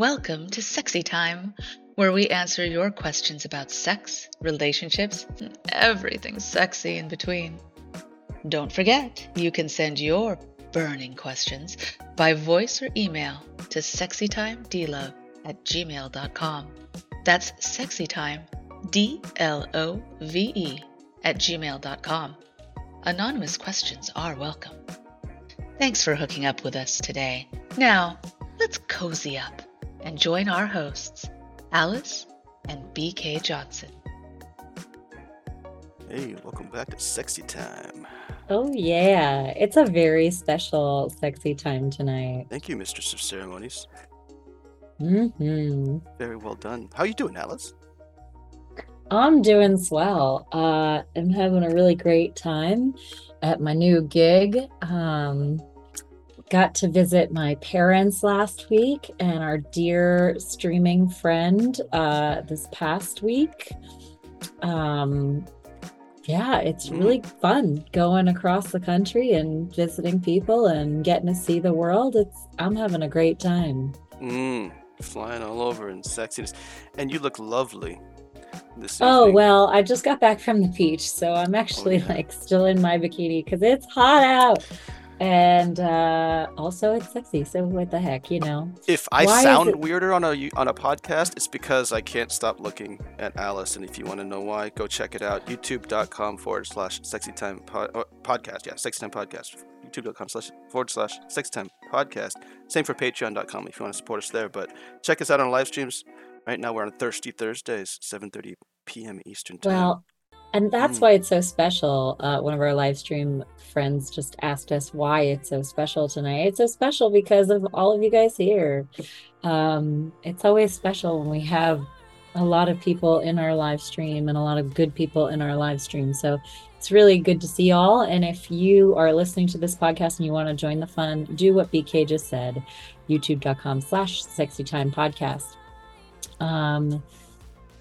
Welcome to Sexy Time, where we answer your questions about sex, relationships, and everything sexy in between. Don't forget, you can send your burning questions by voice or email to sexytimedlove at gmail.com. That's sexytime, D L O V E, at gmail.com. Anonymous questions are welcome. Thanks for hooking up with us today. Now, let's cozy up and join our hosts, Aliz and BK Johnsen. Hey, welcome back to Sexy Time. Oh, yeah. It's a very special sexy time tonight. Thank you, Mistress of Ceremonies. Mm-hmm. Very well done. How you doing, Aliz? I'm doing swell. Uh, I'm having a really great time at my new gig. Um, got to visit my parents last week and our dear streaming friend uh, this past week. Um, yeah, it's Mm. really fun going across the country and visiting people and getting to see the world. It's I'm having a great time. Mmm, flying all over in sexiness. And you look lovely this Oh, well, I just got back from the beach, so I'm actually yeah. like still in my bikini because it's hot out. And uh also it's sexy, so what the heck, you know? If I Why sound it- weirder on a on a podcast, it's because I can't stop looking at Aliz. And if you want to know why, go check it out. YouTube.com forward slash sexy time pod, podcast. Yeah, sexy time podcast. YouTube.com slash forward slash sexy time podcast. Same for patreon.com if you want to support us there. But check us out on live streams. Right now we're on Thirsty Thursdays, 7:30 p.m. Eastern time. Well, and that's Mm. why it's so special. Uh, one of our live stream friends just asked us why it's so special tonight. It's so special because of all of you guys here. Um, it's always special when we have a lot of people in our live stream and a lot of good people in our live stream. So it's really good to see y'all. And if you are listening to this podcast and you want to join the fun, do what BK just said, youtube.com slash sexy time podcast. Um,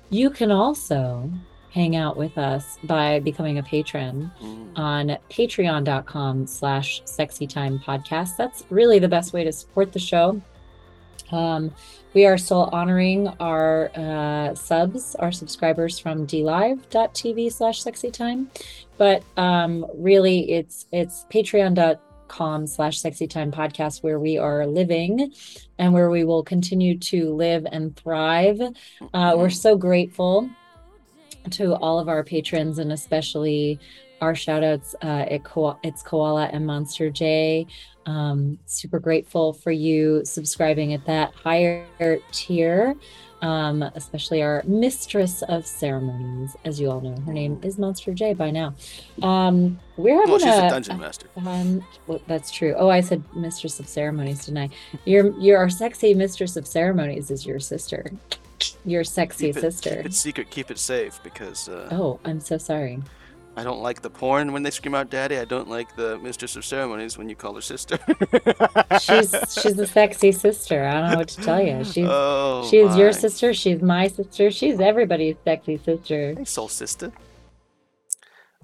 you can also hang out with us by becoming a patron Mm. on patreon.com slash sexy time podcast that's really the best way to support the show um, we are still honoring our uh, subs our subscribers from dlive.tv slash sexy time but um, really it's it's patreon.com slash sexy time podcast where we are living and where we will continue to live and thrive uh, we're Mhm. so grateful to all of our patrons and especially our shout outs uh, at Ko- it's koala and monster j um, super grateful for you subscribing at that higher tier um, especially our mistress of ceremonies as you all know her name is monster j by now um, we're having Well, she's a a, dungeon master. um, well, that's true. Oh, I said mistress of ceremonies tonight. Your your sexy mistress of ceremonies is your sister. Your sexy Keep it, sister. keep it secret, keep it safe, because uh, Oh, I'm so sorry. I don't like the porn when they scream out "daddy." I don't like the mistress of ceremonies when you call her sister. She's she's a sexy sister. I don't know what to tell you. She's oh, she is your sister. She's my sister. She's everybody's sexy sister. Hey, soul sister.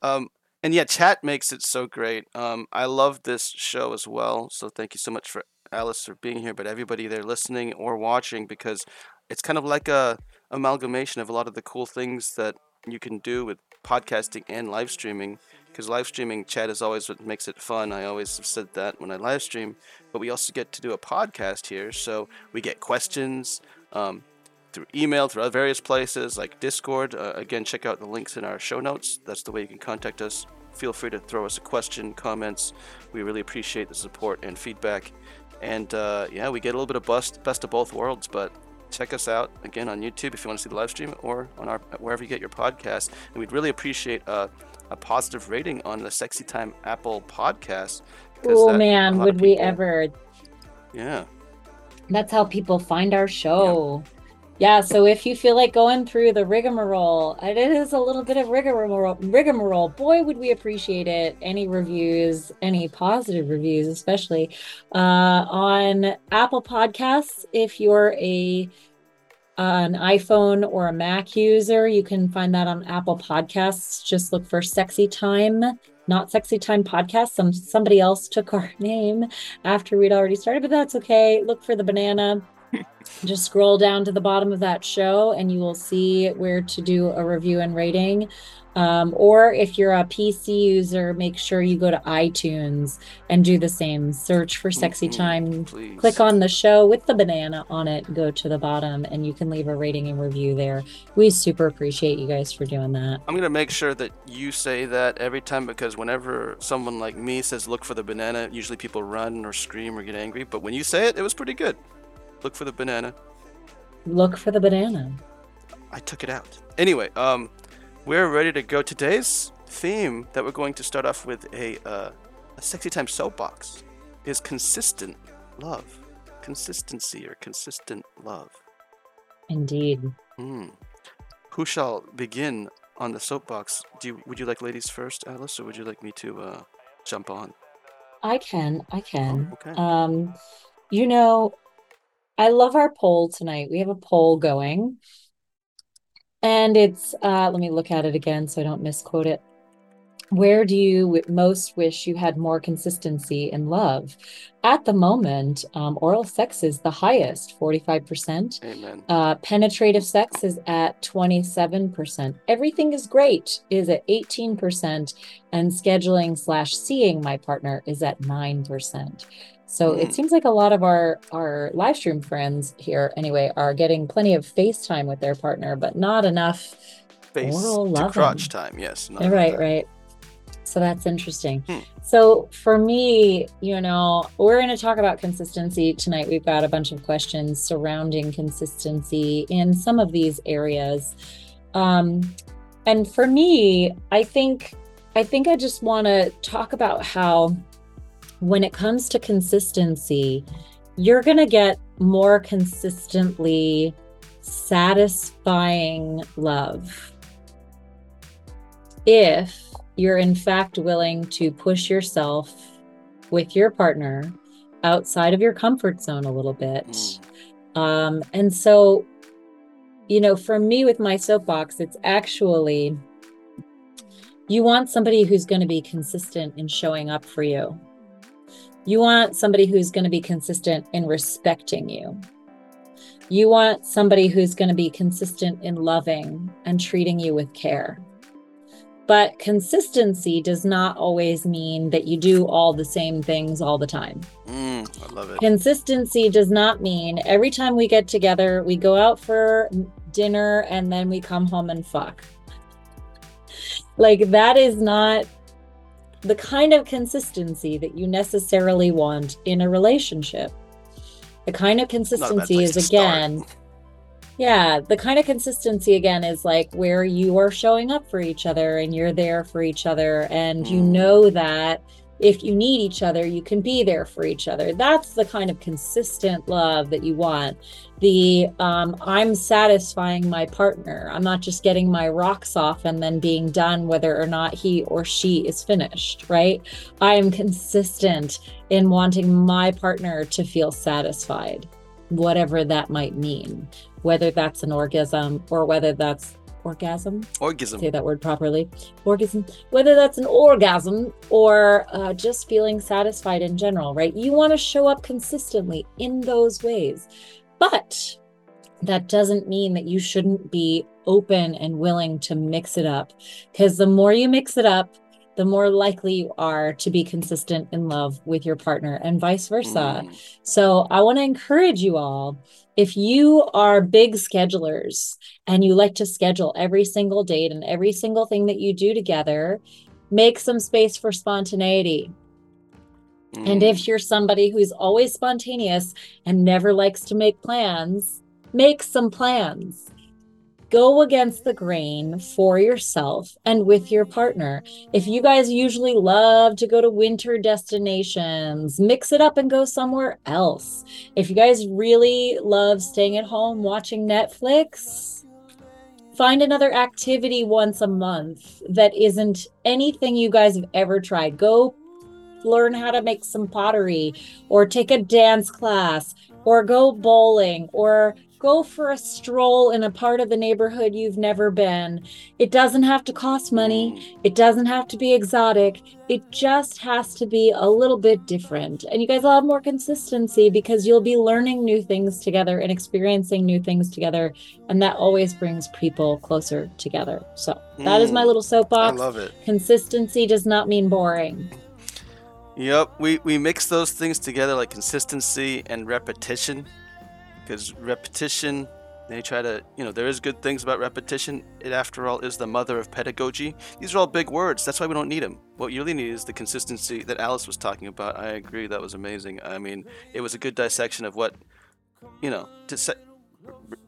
Um, and yeah, chat makes it so great. Um, I love this show as well. So thank you so much for Aliz for being here, but everybody there listening or watching because it's kind of like a amalgamation of a lot of the cool things that you can do with podcasting and live streaming. Because live streaming chat is always what makes it fun. I always have said that when I live stream, but we also get to do a podcast here, so we get questions. Um, through email, through various places like Discord. Uh, again, check out the links in our show notes. That's the way you can contact us. Feel free to throw us a question, comments. We really appreciate the support and feedback. And uh, yeah, we get a little bit of bust, best of both worlds. But check us out again on YouTube if you want to see the live stream, or on our wherever you get your podcast. And we'd really appreciate uh, a positive rating on the Sexy Time Apple podcast. Oh man, would we ever? Yeah. That's how people find our show. Yeah, so if you feel like going through the rigmarole, it is a little bit of rigmarole, rigmarole. Boy, would we appreciate it. Any reviews, any positive reviews, especially uh, on Apple Podcasts. If you're a an iPhone or a Mac user, you can find that on Apple Podcasts. Just look for "Sexy Time," not "Sexy Time Podcast." Some somebody else took our name after we'd already started, but that's okay. Look for the banana just scroll down to the bottom of that show and you will see where to do a review and rating. Um, or if you're a PC user, make sure you go to iTunes and do the same. Search for Sexy Mhm, Time. Please. Click on the show with the banana on it, go to the bottom, and you can leave a rating and review there. We super appreciate you guys for doing that. I'm gonna make sure that you say that every time because whenever someone like me says look for the banana, usually people run or scream or get angry. But when you say it, it was pretty good. Look for the banana. Look for the banana. I took it out. Anyway, um, we're ready to go. Today's theme that we're going to start off with a uh, a sexy time soapbox is consistent love, consistency or consistent love. Indeed. Hmm. Who shall begin on the soapbox? Do you, would you like ladies first, Aliz, or would you like me to uh, jump on? I can. I can. Oh, okay. Um, you know, I love our poll tonight. We have a poll going. And it's uh let me look at it again so I don't misquote it. Where do you most wish you had more consistency in love? At the moment, um, oral sex is the highest, 45%. Amen. Uh, penetrative sex is at 27%. Everything is great is at 18%. And scheduling slash seeing my partner is at 9%. So Mm. it seems like a lot of our, our live stream friends here, anyway, are getting plenty of FaceTime with their partner, but not enough. Face Oral loving. crotch time. Yes. right, right. So that's interesting. Hmm. So for me, you know, we're going to talk about consistency tonight. We've got a bunch of questions surrounding consistency in some of these areas. Um, and for me, I think I think I just want to talk about how when it comes to consistency, you're going to get more consistently satisfying love if you're in fact willing to push yourself with your partner outside of your comfort zone a little bit. Mm. Um, and so, you know, for me with my soapbox, it's actually you want somebody who's going to be consistent in showing up for you. You want somebody who's going to be consistent in respecting you. You want somebody who's going to be consistent in loving and treating you with care. But consistency does not always mean that you do all the same things all the time. Mm, I love it. Consistency does not mean every time we get together, we go out for dinner and then we come home and fuck. Like, that is not the kind of consistency that you necessarily want in a relationship. The kind of Not a bad consistency is to start. again, yeah, the kind of consistency again is like where you are showing up for each other and you're there for each other and you Mm. know that if you need each other, you can be there for each other. That's the kind of consistent love that you want. The um, I'm satisfying my partner. I'm not just getting my rocks off and then being done whether or not he or she is finished, right? I am consistent in wanting my partner to feel satisfied, whatever that might mean, whether that's an orgasm or whether that's orgasm Orgasm. say that word properly. Orgasm. Whether that's an orgasm or uh, just feeling satisfied in general right? You want to show up consistently in those ways. But that doesn't mean that you shouldn't be open and willing to mix it up because the more you mix it up the more likely you are to be consistent in love with your partner and vice versa Mm. so I want to encourage you all if you are big schedulers and you like to schedule every single date and every single thing that you do together, make some space for spontaneity. And Mm. if you're somebody who's always spontaneous and never likes to make plans, make some plans. Go against the grain for yourself and with your partner. If you guys usually love to go to winter destinations, mix it up and go somewhere else. If you guys really love staying at home watching Netflix, find another activity once a month that isn't anything you guys have ever tried. Go learn how to make some pottery or take a dance class or go bowling or go for a stroll in a part of the neighborhood you've never been. It doesn't have to cost money, it doesn't have to be exotic. It just has to be a little bit different. And you guys will have more consistency because you'll be learning new things together and experiencing new things together. And that always brings people closer together. So that is my Mm, little I soapbox. love it. Consistency does not mean boring. Yep, we, we mix those things together like consistency and repetition. Because repetition, they try to, you know, there is good things about repetition. It, after all, is the mother of pedagogy. These are all big words. That's why we don't need them. What you really need is the consistency that Aliz was talking about. I agree. That was amazing. I mean, it was a good dissection of what, you know, to se-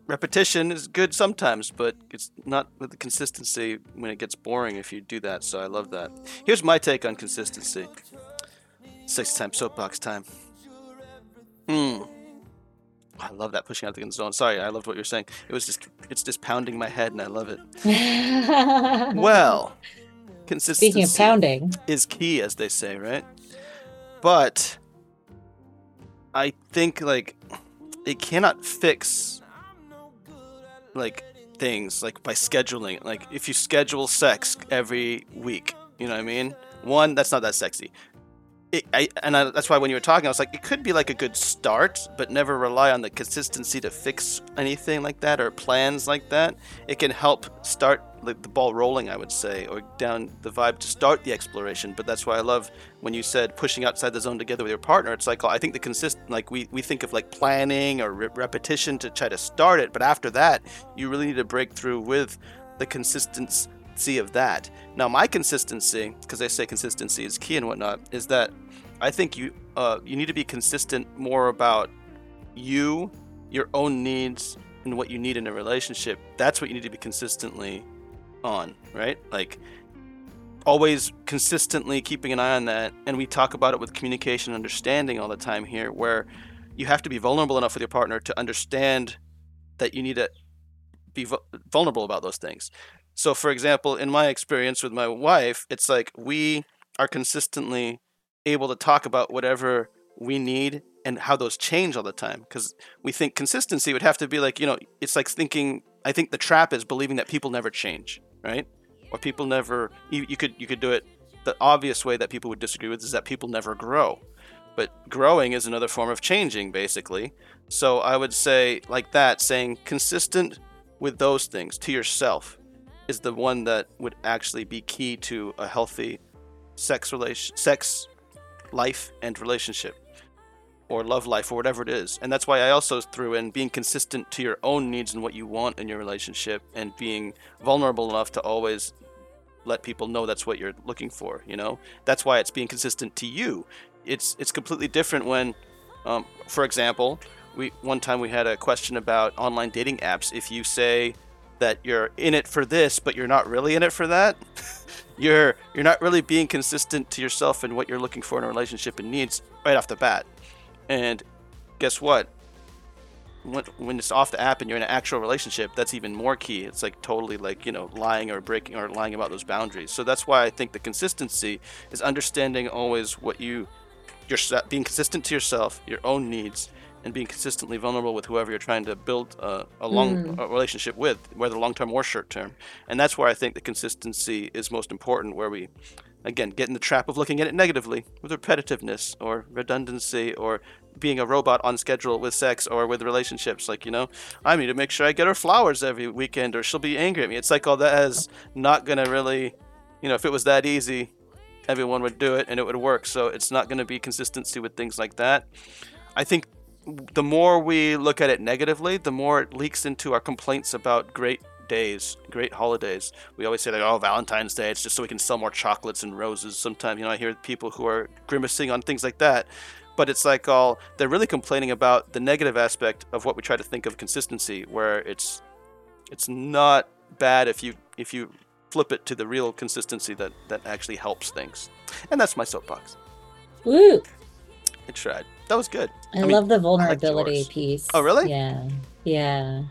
repetition is good sometimes, but it's not with the consistency when it gets boring if you do that. So I love that. Here's my take on consistency. Six time soapbox time. Hmm. I love that pushing out against the zone. Sorry, I loved what you're saying. It was just it's just pounding my head and I love it. Well, consistency Speaking of pounding, is key, as they say, right? But I think like it cannot fix like things like by scheduling. Like if you schedule sex every week, you know what I mean? One, that's not that sexy. It, I, and I, that's why when you were talking, I was like, it could be like a good start, but never rely on the consistency to fix anything like that or plans like that. It can help start like the ball rolling, I would say, or down the vibe to start the exploration. But that's why I love when you said pushing outside the zone together with your partner. It's like I think the consist like we we think of like planning or re- repetition to try to start it, but after that, you really need to break through with the consistency of that. Now, my consistency, because I say consistency is key and whatnot, is that I think you uh, you need to be consistent more about you, your own needs, and what you need in a relationship. That's what you need to be consistently on, right? Like always consistently keeping an eye on that. And we talk about it with communication and understanding all the time here, where you have to be vulnerable enough with your partner to understand that you need to be vulnerable about those things. So, for example, in my experience with my wife, it's like we are consistently able to talk about whatever we need and how those change all the time. Because we think consistency would have to be like, you know, it's like thinking. I think the trap is believing that people never change, right? Or people never. You, could you could do it. The obvious way that people would disagree with is that people never grow, but growing is another form of changing, basically. So I would say like that, saying consistent with those things to yourself is the one that would actually be key to a healthy sex relation sex life and relationship or love life or whatever it is. And that's why i also threw in being consistent to your own needs and what you want in your relationship and being vulnerable enough to always let people know that's what you're looking for you know? That's why it's being consistent to you. It's it's completely different when um, for example we one time we had a question about online dating apps. If you say that you're in it for this but you're not really in it for that. You're you're not really being consistent to yourself and what you're looking for in a relationship and needs right off the bat. And guess what? When, when it's off the app and you're in an actual relationship that's even more key. It's like totally like you know lying or breaking or lying about those boundaries. So that's why i think the consistency is understanding always what you you're being consistent to yourself your own needs and being consistently vulnerable with whoever you're trying to build a, a long hmm. a relationship with whether long term or short term and that's where i think the consistency is most important where we again get in the trap of looking at it negatively with repetitiveness or redundancy or being a robot on schedule with sex or with relationships. Like you know i need to make sure i get her flowers every weekend or she'll be angry at me. It's like all that is not gonna really you know if it was that easy everyone would do it and it would work. So it's not going to be consistency with things like that. I think the more we look at it negatively the more it leaks into our complaints about great days great holidays. We always say like oh valentine's day it's just so we can sell more chocolates and roses. Sometimes you know i hear people who are grimacing on things like that. But it's like all they're really complaining about the negative aspect of what we try to think of consistency where it's it's not bad if you if you flip it to the real consistency that that actually helps things. And that's my soapbox. Woo! i tried that was good I, mean, love the vulnerability yours. piece. Oh, really? Yeah. Yeah.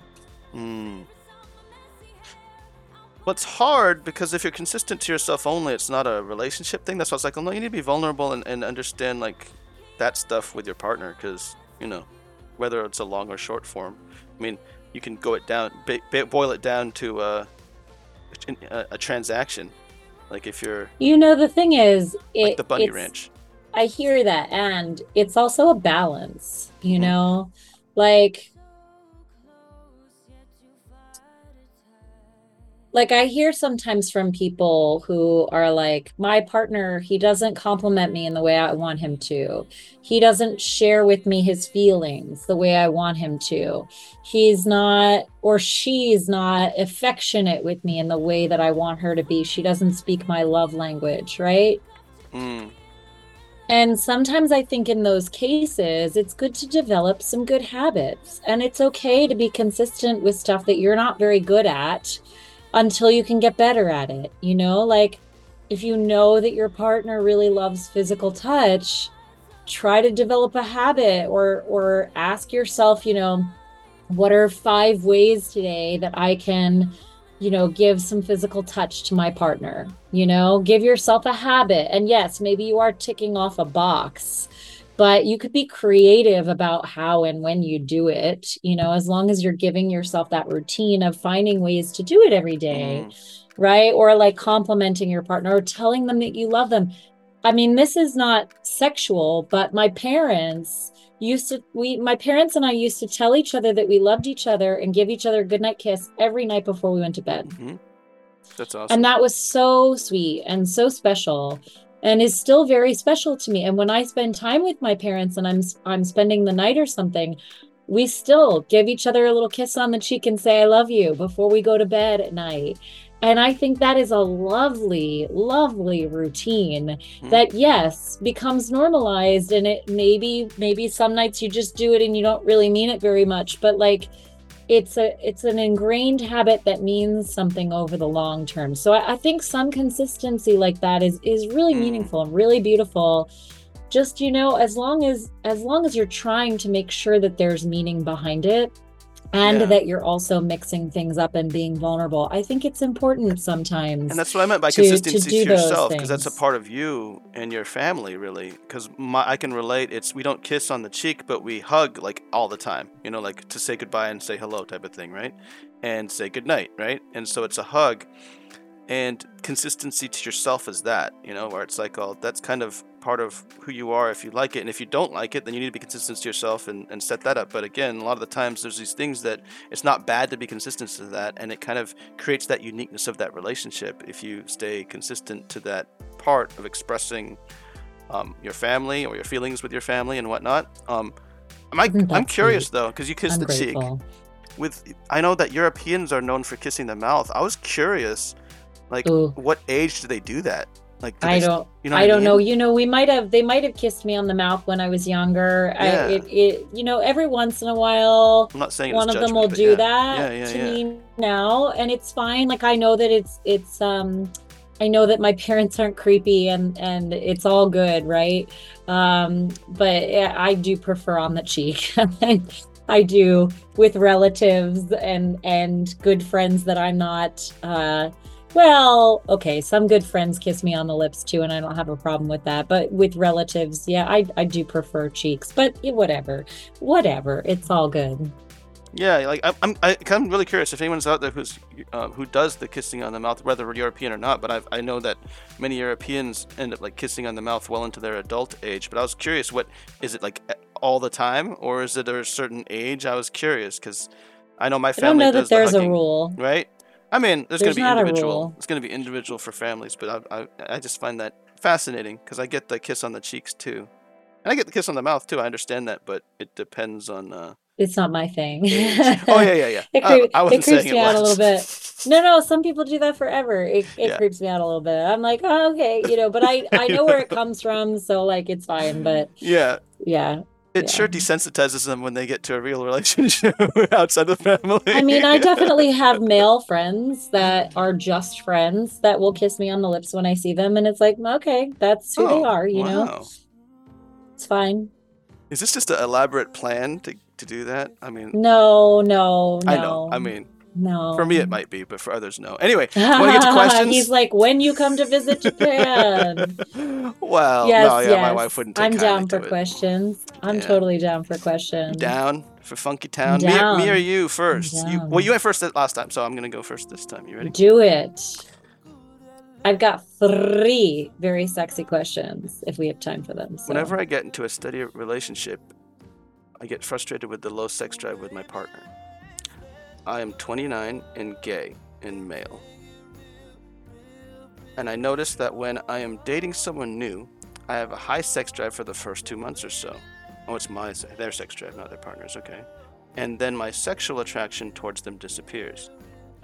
Mm. It's hard because if you're consistent to yourself only, it's not a relationship thing. That's why I was like, oh, no, you need to be vulnerable and, and understand like that stuff with your partner because you know whether it's a long or short form. I mean, you can go it down, ba- ba- boil it down to uh, a, a transaction. Like if you're You know, the thing is, it, like the bunny ranch. I hear that, and it's also a balance, you Mhm. know? Like, like I hear sometimes from people who are like, my partner, he doesn't compliment me in the way I want him to. He doesn't share with me his feelings the way I want him to. He's not, or she's not affectionate with me in the way that I want her to be. She doesn't speak my love language, right? Mm, And sometimes I think in those cases, it's good to develop some good habits. And it's okay to be consistent with stuff that you're not very good at until you can get better at it. You know, like if you know that your partner really loves physical touch, try to develop a habit or or ask yourself, you know, what are five ways today that I can you know, give some physical touch to my partner. You know, give yourself a habit. And yes, maybe you are ticking off a box, but you could be creative about how and when you do it. You know, as long as you're giving yourself that routine of finding ways to do it every day, mm, right? Or like complimenting your partner or telling them that you love them. I mean, this is not sexual, but my parents used to we my parents and I used to tell each other that we loved each other and give each other a goodnight kiss every night before we went to bed. mhm. That's awesome. And that was so sweet and so special and is still very special to me. And when I spend time with my parents and I'm I'm spending the night or something, we still give each other a little kiss on the cheek and say I love you before we go to bed at night. And I think that is a lovely, lovely routine Mhm. that yes becomes normalized and it maybe maybe some nights you just do it and you don't really mean it very much, but like it's a it's an ingrained habit that means something over the long term so i, I think some consistency like that is is really Mm. meaningful and really beautiful just you know as long as as long as you're trying to make sure that there's meaning behind it and Yeah. that you're also mixing things up and being vulnerable i think it's important sometimes And that's what I meant by to- to consistency to, those yourself, because that's a part of you and your family, really. Because I can relate. It's we don't kiss on the cheek, but we hug like all the time. You know, like to say goodbye and say hello type of thing, right? And say goodnight, right? And so it's a hug, and consistency to yourself is that. You know, where it's like, oh, that's kind of part of who you are if you like it, and if you don't like it, then you need to be consistent to yourself and, and set that up. But again, a lot of the times there's these things that it's not bad to be consistent to that, and it kind of creates that uniqueness of that relationship if you stay consistent to that part of expressing um, your family or your feelings with your family and whatnot. Um, I, I'm, curious sweet? though, because you kiss i'm the cheek. With I know that Europeans are known for kissing the mouth. I was curious, like, Ooh. what age do they do that? Like, do i they- don't You know, I don't know. mean? You know, we might have they might have kissed me on the mouth when I was younger. Yeah. I, it, it, you know, every once in a while, I'm not saying one of them will do yeah. that Yeah, to me now, and it's fine. Like I know that it's it's um, I know that my parents aren't creepy, and and it's all good, right? Um, but yeah, I do prefer on the cheek. I do with relatives and and good friends that I'm not. Uh, well, okay, some good friends kiss me on the lips too, and I don't have a problem with that. But with relatives, yeah, I, I do prefer cheeks. But whatever, whatever, it's all good. Yeah, like I'm, I'm, I, I'm really curious if anyone's out there who's uh, who does the kissing on the mouth, whether European or not. But I've, I know that many Europeans end up like kissing on the mouth well into their adult age. But I was curious, what is it like all the time, or is it a certain age? I was curious because I know my family. I don't know that there's the a rule. right? I mean, there's, There's going to be individual. It's going to be individual for families, but I, I, I just find that fascinating because I get the kiss on the cheeks too, and I get the kiss on the mouth too. I understand that, but it depends on. Uh, It's not my thing. oh yeah, yeah, yeah. It, I- creep, I, it creeps saying me it out a little bit. No, no, some people do that forever. It, it Yeah. creeps me out a little bit. I'm like, oh, okay, you know, but I I know where it comes from, so like it's fine. But Yeah, yeah, it Yeah. sure desensitizes them when they get to a real relationship outside the family. I mean, I definitely have male friends that are just friends that will kiss me on the lips when I see them, and it's like, okay, that's who they Oh, are, you know, it's fine. Is this just an elaborate plan to, to do that? I mean, No, no, no. I know. I mean, No. For me, it might be, but for others, no. Anyway, want to get to questions? He's like, when you come to visit Japan. well, yes, no, yeah, yes. my wife wouldn't take I'm down for to it. questions. I'm Yeah. totally down for questions. Down for Funky Town. Me, me or you first? You, well, you went first last time, so I'm gonna go first this time. You ready? Do it. I've got three very sexy questions if we have time for them. So. Whenever I get into a steady relationship, I get frustrated with the low sex drive with my partner. I am 29 and gay and male. And I notice that when I am dating someone new, I have a high sex drive for the first two months or so. Oh, it's my their sex drive, not their partner's. Okay. And then my sexual attraction towards them disappears.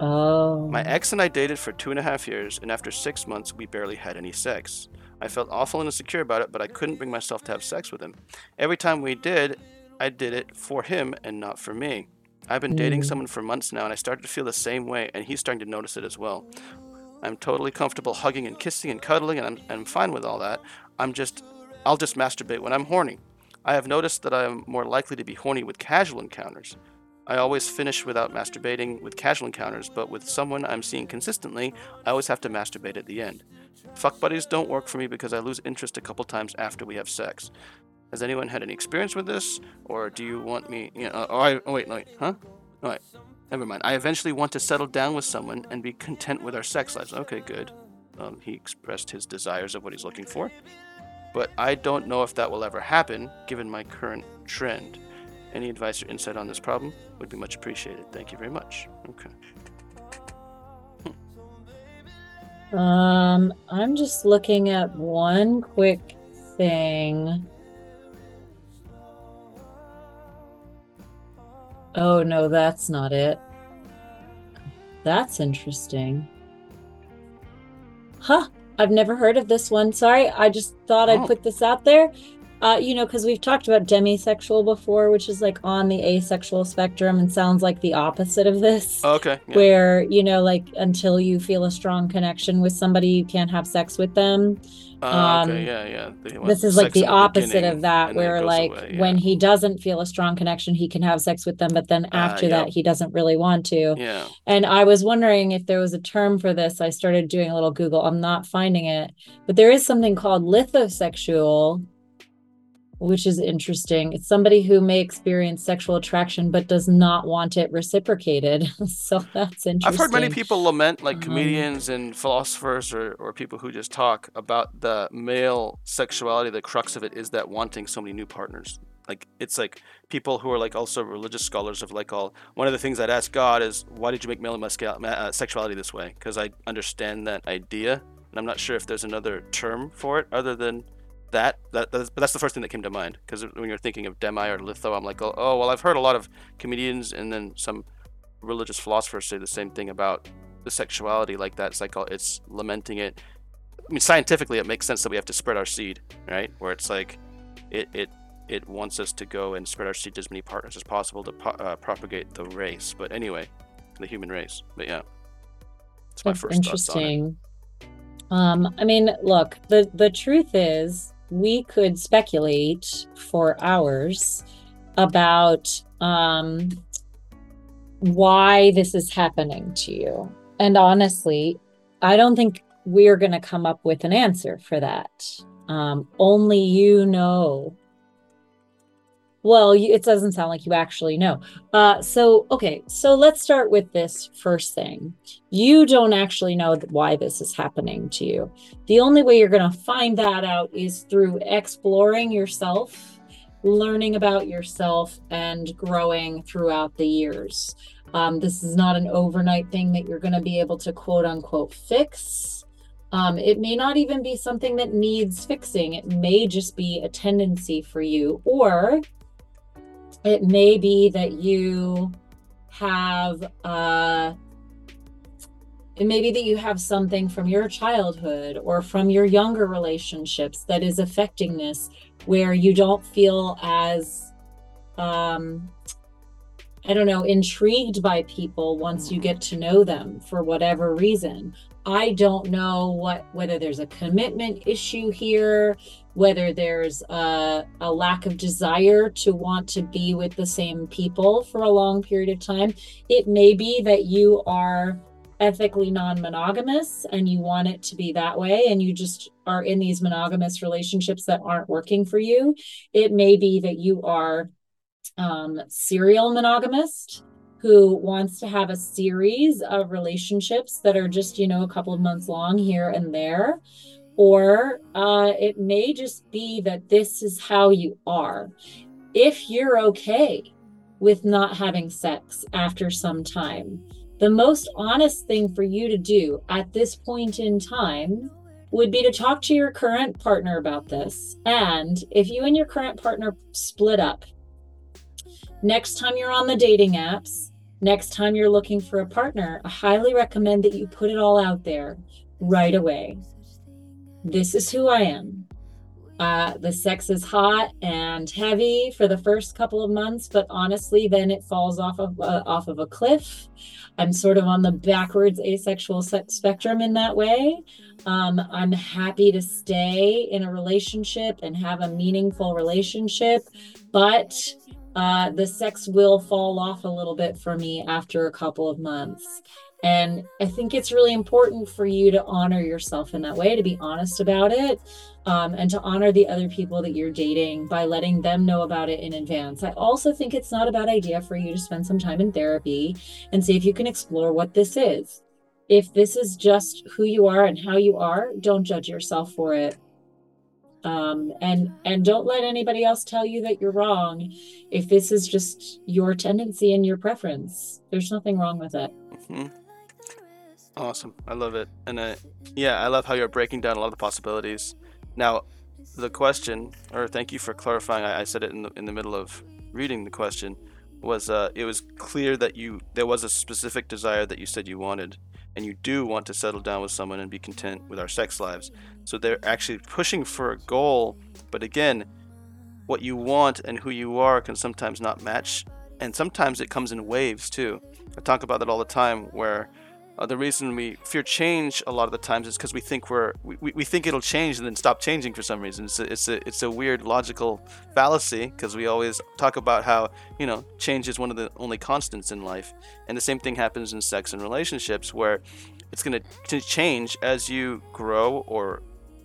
Oh. My ex and I dated for two and a half years, and after six months, we barely had any sex. I felt awful and insecure about it, but I couldn't bring myself to have sex with him. Every time we did, I did it for him and not for me. I've been dating Mm. someone for months now, and I started to feel the same way, and he's starting to notice it as well. I'm totally comfortable hugging and kissing and cuddling, and I'm, and I'm fine with all that. I'm just, I'll just masturbate when I'm horny. I have noticed that I am more likely to be horny with casual encounters. I always finish without masturbating with casual encounters, but with someone I'm seeing consistently, I always have to masturbate at the end. Fuck buddies don't work for me because I lose interest a couple times after we have sex. Has anyone had any experience with this, or do you want me? You know, oh, I, oh wait, no, wait, huh? Wait, never mind. I eventually want to settle down with someone and be content with our sex lives. Okay, good. Um, he expressed his desires of what he's looking for, but I don't know if that will ever happen given my current trend. Any advice or insight on this problem would be much appreciated. Thank you very much. Okay. Um, I'm just looking at one quick thing. Oh no, that's not it. That's interesting. Huh, I've never heard of this one. Sorry, I just thought Oh. I'd put this out there. Uh, you know, because we've talked about demisexual before, which is like on the asexual spectrum and sounds like the opposite of this Okay. Yeah. where you know like until you feel a strong connection with somebody you can't have sex with them Uh, um, okay. Yeah. Yeah. This is like the opposite of that and then it where like away, when he doesn't feel a strong connection he can have sex with them but then Ah, after yep. that he doesn't really want to Yeah. and i was wondering if there was a term for this i started doing a little google i'm not finding it but there is something called lithosexual which is interesting. It's somebody who may experience sexual attraction but does not want it reciprocated. so that's interesting. I've heard many people lament, like Um, comedians and philosophers or, or people who just talk about the male sexuality. The crux of it is that wanting so many new partners. Like it's like people who are like also religious scholars of like all. One of the things I'd ask God is, why did you make male uh, sexuality this way? Because I understand that idea, and I'm not sure if there's another term for it other than that. That that's, but that's the first thing that came to mind. Because when you're thinking of demi or litho, I'm like, oh, oh, well, I've heard a lot of comedians and then some religious philosophers say the same thing about the sexuality like that. It's like oh, it's lamenting it. I mean, scientifically, it makes sense that we have to spread our seed, right? Where it's like, it it it wants us to go and spread our seed to as many partners as possible to po- uh, propagate the race. But anyway, the human race. But yeah, it's my That's first thoughts on it. interesting. Um, I mean, look, the the truth is we could speculate for hours about um why this is happening to you. And honestly, I don't think we're going to come up with an answer for that. Um, only you know. Well, it doesn't sound like you actually know. Uh, so, okay, so let's start with this first thing. You don't actually know why this is happening to you. The only way you're going to find that out is through exploring yourself, learning about yourself, and growing throughout the years. Um, this is not an overnight thing that you're going to be able to quote unquote fix. Um, it may not even be something that needs fixing. It may just be a tendency for you, or it may be that you have uh it may be that you have something from your childhood or from your younger relationships that is affecting this where you don't feel as um I don't know, intrigued by people once you get to know them for whatever reason. I don't know what whether there's a commitment issue here, whether there's a, a, lack of desire to want to be with the same people for a long period of time. It may be that you are ethically non monogamous and you want it to be that way, and you just are in these monogamous relationships that aren't working for you. It may be that you are um, serial monogamist who wants to have a series of relationships that are just, you know, a couple of months long here and there or uh, it may just be that this is how you are. If you're okay with not having sex after some time, the most honest thing for you to do at this point in time would be to talk to your current partner about this. And if you and your current partner split up, next time you're on the dating apps, next time you're looking for a partner, I highly recommend that you put it all out there right away this is who I am. Uh, the sex is hot and heavy for the first couple of months, but honestly, then it falls off of uh, off of a cliff. I'm sort of on the backwards asexual spectrum in that way. Um, I'm happy to stay in a relationship and have a meaningful relationship, but uh, the sex will fall off a little bit for me after a couple of months. And I think it's really important for you to honor yourself in that way, to be honest about it, um, and to honor the other people that you're dating by letting them know about it in advance. I also think it's not a bad idea for you to spend some time in therapy and see if you can explore what this is. If this is just who you are and how you are, don't judge yourself for it. Um, and and don't let anybody else tell you that you're wrong if this is just your tendency and your preference there's nothing wrong with it mm-hmm. Awesome. I love it. And uh, yeah, I love how you're breaking down a lot of the possibilities. Now, the question, or thank you for clarifying, I, I said it in the, in the middle of reading the question, was uh, it was clear that you there was a specific desire that you said you wanted, and you do want to settle down with someone and be content with our sex lives. So they're actually pushing for a goal, but again, what you want and who you are can sometimes not match, and sometimes it comes in waves too. I talk about that all the time, where uh, the reason we fear change a lot of the times is because we think we're we, we think it'll change and then stop changing for some reason. It's a, it's a, it's a weird logical fallacy because we always talk about how you know change is one of the only constants in life, and the same thing happens in sex and relationships where it's going to change as you grow or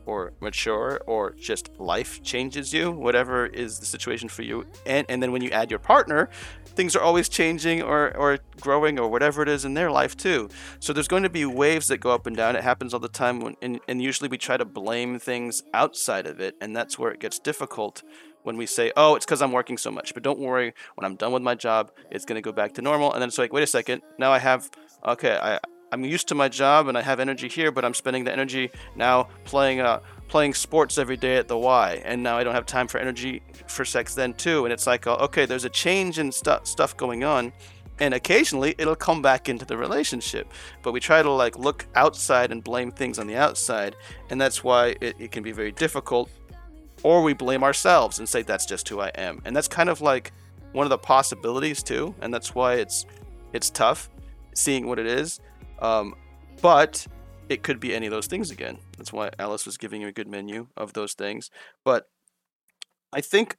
or mature or just life changes you whatever is the situation for you and and then when you add your partner things are always changing or, or growing or whatever it is in their life too. So there's going to be waves that go up and down. It happens all the time, when, and, and usually we try to blame things outside of it, and that's where it gets difficult when we say, oh, it's because I'm working so much. But don't worry, when I'm done with my job, it's going to go back to normal. And then it's like, wait a second, now I have, okay, I, I'm used to my job and I have energy here, but I'm spending the energy now playing uh, playing sports every day at the Y, and now I don't have time for energy for sex then too. And it's like, uh, okay, there's a change in stu- stuff going on, and occasionally it'll come back into the relationship. But we try to like look outside and blame things on the outside, and that's why it, it can be very difficult. Or we blame ourselves and say that's just who I am, and that's kind of like one of the possibilities too, and that's why it's it's tough seeing what it is. Um, but it could be any of those things again. That's why Aliz was giving you a good menu of those things. But I think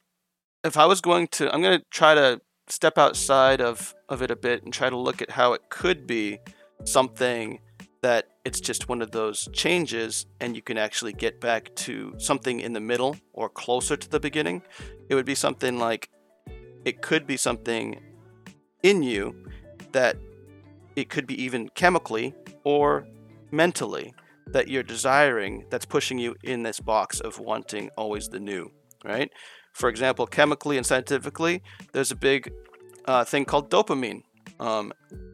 if I was going to, I'm going to try to step outside of, of it a bit and try to look at how it could be something that it's just one of those changes and you can actually get back to something in the middle or closer to the beginning. It would be something like it could be something in you that it could be even chemically or mentally that you're desiring that's pushing you in this box of wanting always the new, right? For example, chemically and scientifically, there's a big uh, thing called dopamine. Um,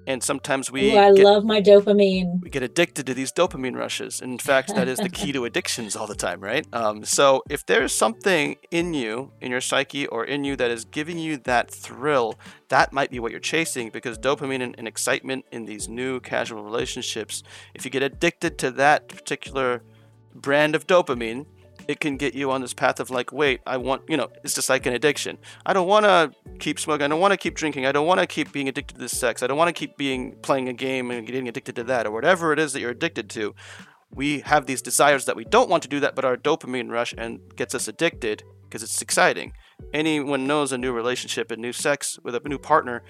and sometimes we Ooh, I get, love my dopamine. We get addicted to these dopamine rushes. In fact, that is the key to addictions all the time, right? Um, so if there's something in you, in your psyche, or in you that is giving you that thrill, that might be what you're chasing because dopamine and, and excitement in these new casual relationships, if you get addicted to that particular brand of dopamine, it can get you on this path of like, wait, I want, you know, it's just like an addiction. I don't want to keep smoking. I don't want to keep drinking. I don't want to keep being addicted to this sex. I don't want to keep being playing a game and getting addicted to that or whatever it is that you're addicted to. we have these desires that we don't want to do that, but our dopamine rush and gets us addicted because it's exciting. Anyone knows a new relationship and new sex with a new partner,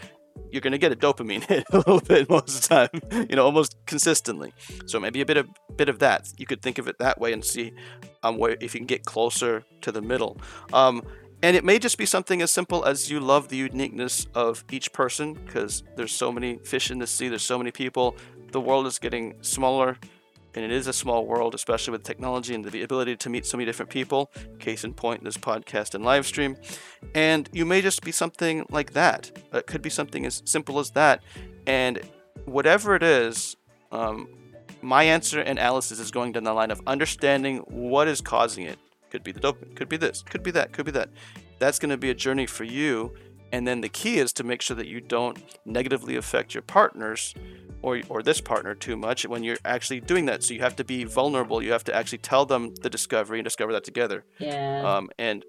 you're going to get a dopamine hit a little bit most of the time, you know, almost consistently. So maybe a bit of bit of that. You could think of it that way and see um, where if you can get closer to the middle. Um, and it may just be something as simple as you love the uniqueness of each person because there's so many fish in the sea, there's so many people. The world is getting smaller and it is a small world, especially with technology and the ability to meet so many different people. Case in point, this podcast and live stream. And you may just be something like that. It could be something as simple as that. And whatever it is, um, my answer and Aliz's is going down the line of understanding what is causing it. Could be the dopamine, could be this, could be that, could be that. That's going to be a journey for you. And then the key is to make sure that you don't negatively affect your partners or, or this partner too much when you're actually doing that. So you have to be vulnerable. You have to actually tell them the discovery and discover that together. Yeah. Um, and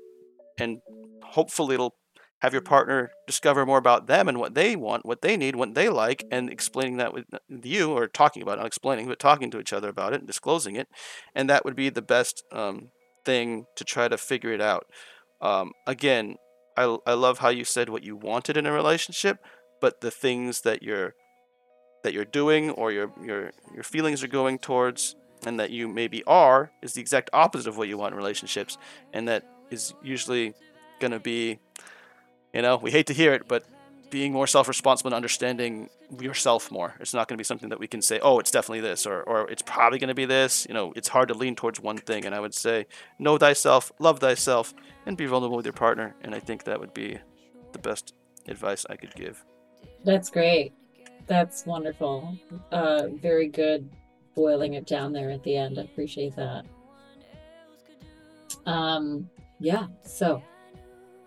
and hopefully it'll have your partner discover more about them and what they want, what they need, what they like, and explaining that with you or talking about it, not explaining, but talking to each other about it and disclosing it. And that would be the best um, thing to try to figure it out. Um, again, I, I love how you said what you wanted in a relationship, but the things that you're that you're doing or your your your feelings are going towards and that you maybe are is the exact opposite of what you want in relationships and that is usually going to be you know we hate to hear it but being more self-responsible and understanding yourself more it's not going to be something that we can say oh it's definitely this or, or it's probably going to be this you know it's hard to lean towards one thing and i would say know thyself love thyself and be vulnerable with your partner and i think that would be the best advice i could give That's great. That's wonderful. Uh, very good boiling it down there at the end. I appreciate that. Um, yeah. So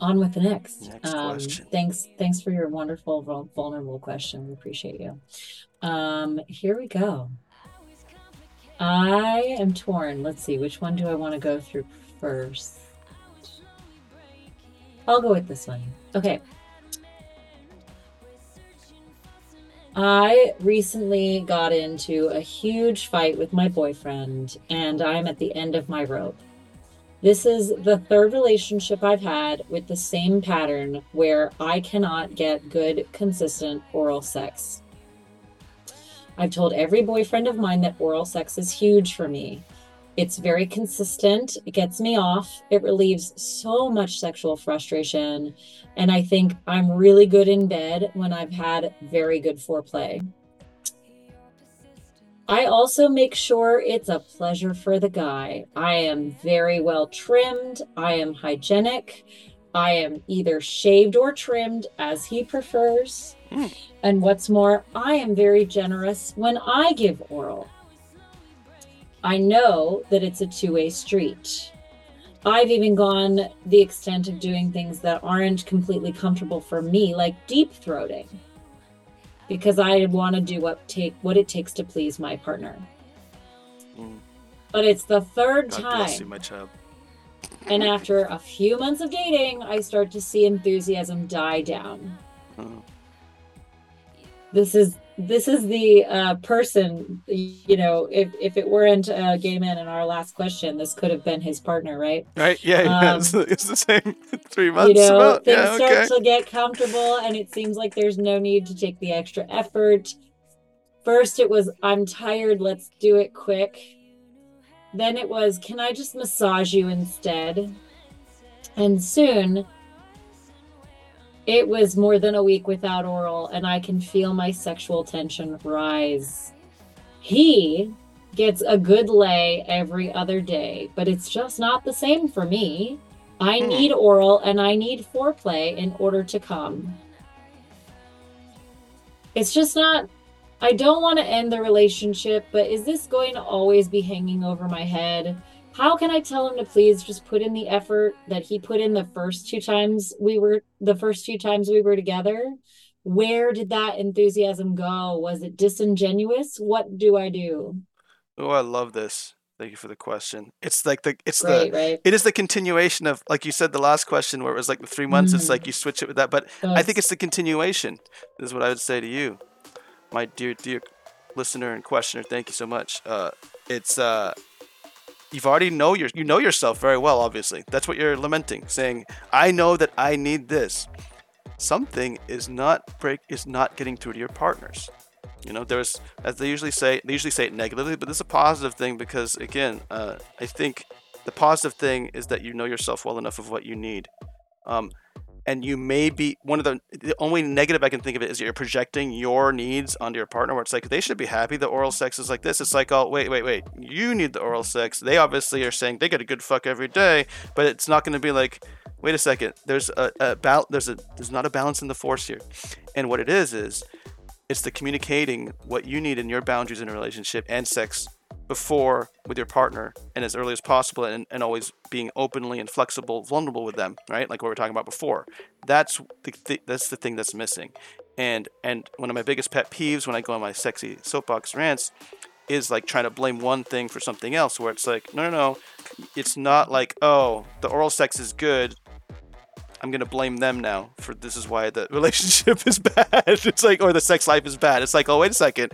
on with the next. Next um, question. Thanks. Thanks for your wonderful, vulnerable question. We appreciate you. Um, here we go. I am torn. Let's see. Which one do I want to go through first? I'll go with this one. Okay. I recently got into a huge fight with my boyfriend, and I'm at the end of my rope. This is the third relationship I've had with the same pattern where I cannot get good, consistent oral sex. I've told every boyfriend of mine that oral sex is huge for me. It's very consistent, it gets me off, it relieves so much sexual frustration, and I think I'm really good in bed when I've had very good foreplay. I also make sure it's a pleasure for the guy. I am very well trimmed, I am hygienic, I am either shaved or trimmed as he prefers. Mm. And what's more, I am very generous when I give oral. I know that it's a two way street. I've even gone the extent of doing things that aren't completely comfortable for me, like deep throating, because I want to do what take what it takes to please my partner. Mm. But it's the third God time, you, my child. and after a few months of dating, I start to see enthusiasm die down. Oh. This is this is the uh, person, you know, if if it weren't a gay man in our last question, this could have been his partner, right? Right? Yeah, yeah. Um, it's, it's the same three months. you know about. things Yeah, start okay. to get comfortable and it seems like there's no need to take the extra effort first it was i'm tired let's do it quick then it was can i just massage you instead and soon it was more than a week without oral and i can feel my sexual tension rise he gets a good lay every other day but it's just not the same for me I Hmm. need oral and I need foreplay in order to come. It's just not, I don't want to end the relationship, but is this going to always be hanging over my head? How can I tell him to please just put in the effort that he put in the first two times we were, the first few times we were together? Where did that enthusiasm go? Was it disingenuous? What do I do? Oh, I love this. Thank you for the question. It's like the it's Great, the right? it is the continuation of like you said the last question where it was like the three months. It's Mhm. like you switch it with that, but So I think it's the continuation. Is what I would say to you, my dear dear listener and questioner, thank you so much. Uh, it's uh, you've already know your you know yourself very well. Obviously, that's what you're lamenting, saying, "I know that I need this." Something is not break is not getting through to your partners. You know, there's as they usually say, they usually say it negatively, but this is a positive thing because again, uh, I think the positive thing is that you know yourself well enough of what you need. Um, and you may be one of the the only negative I can think of it is you're projecting your needs onto your partner where it's like they should be happy the oral sex is like this. It's like, oh wait, wait, wait. You need the oral sex. They obviously are saying they get a good fuck every day, but it's not gonna be like, wait a second, there's a, a bal- there's a there's not a balance in the force here. And what it is is it's the communicating what you need in your boundaries in a relationship and sex before with your partner and as early as possible and, and always being openly and flexible vulnerable with them right like what we were talking about before that's the th- that's the thing that's missing and and one of my biggest pet peeves when i go on my sexy soapbox rants is like trying to blame one thing for something else where it's like no no no it's not like oh the oral sex is good I'm gonna blame them now for this is why the relationship is bad. It's like or the sex life is bad. It's like, oh wait a second.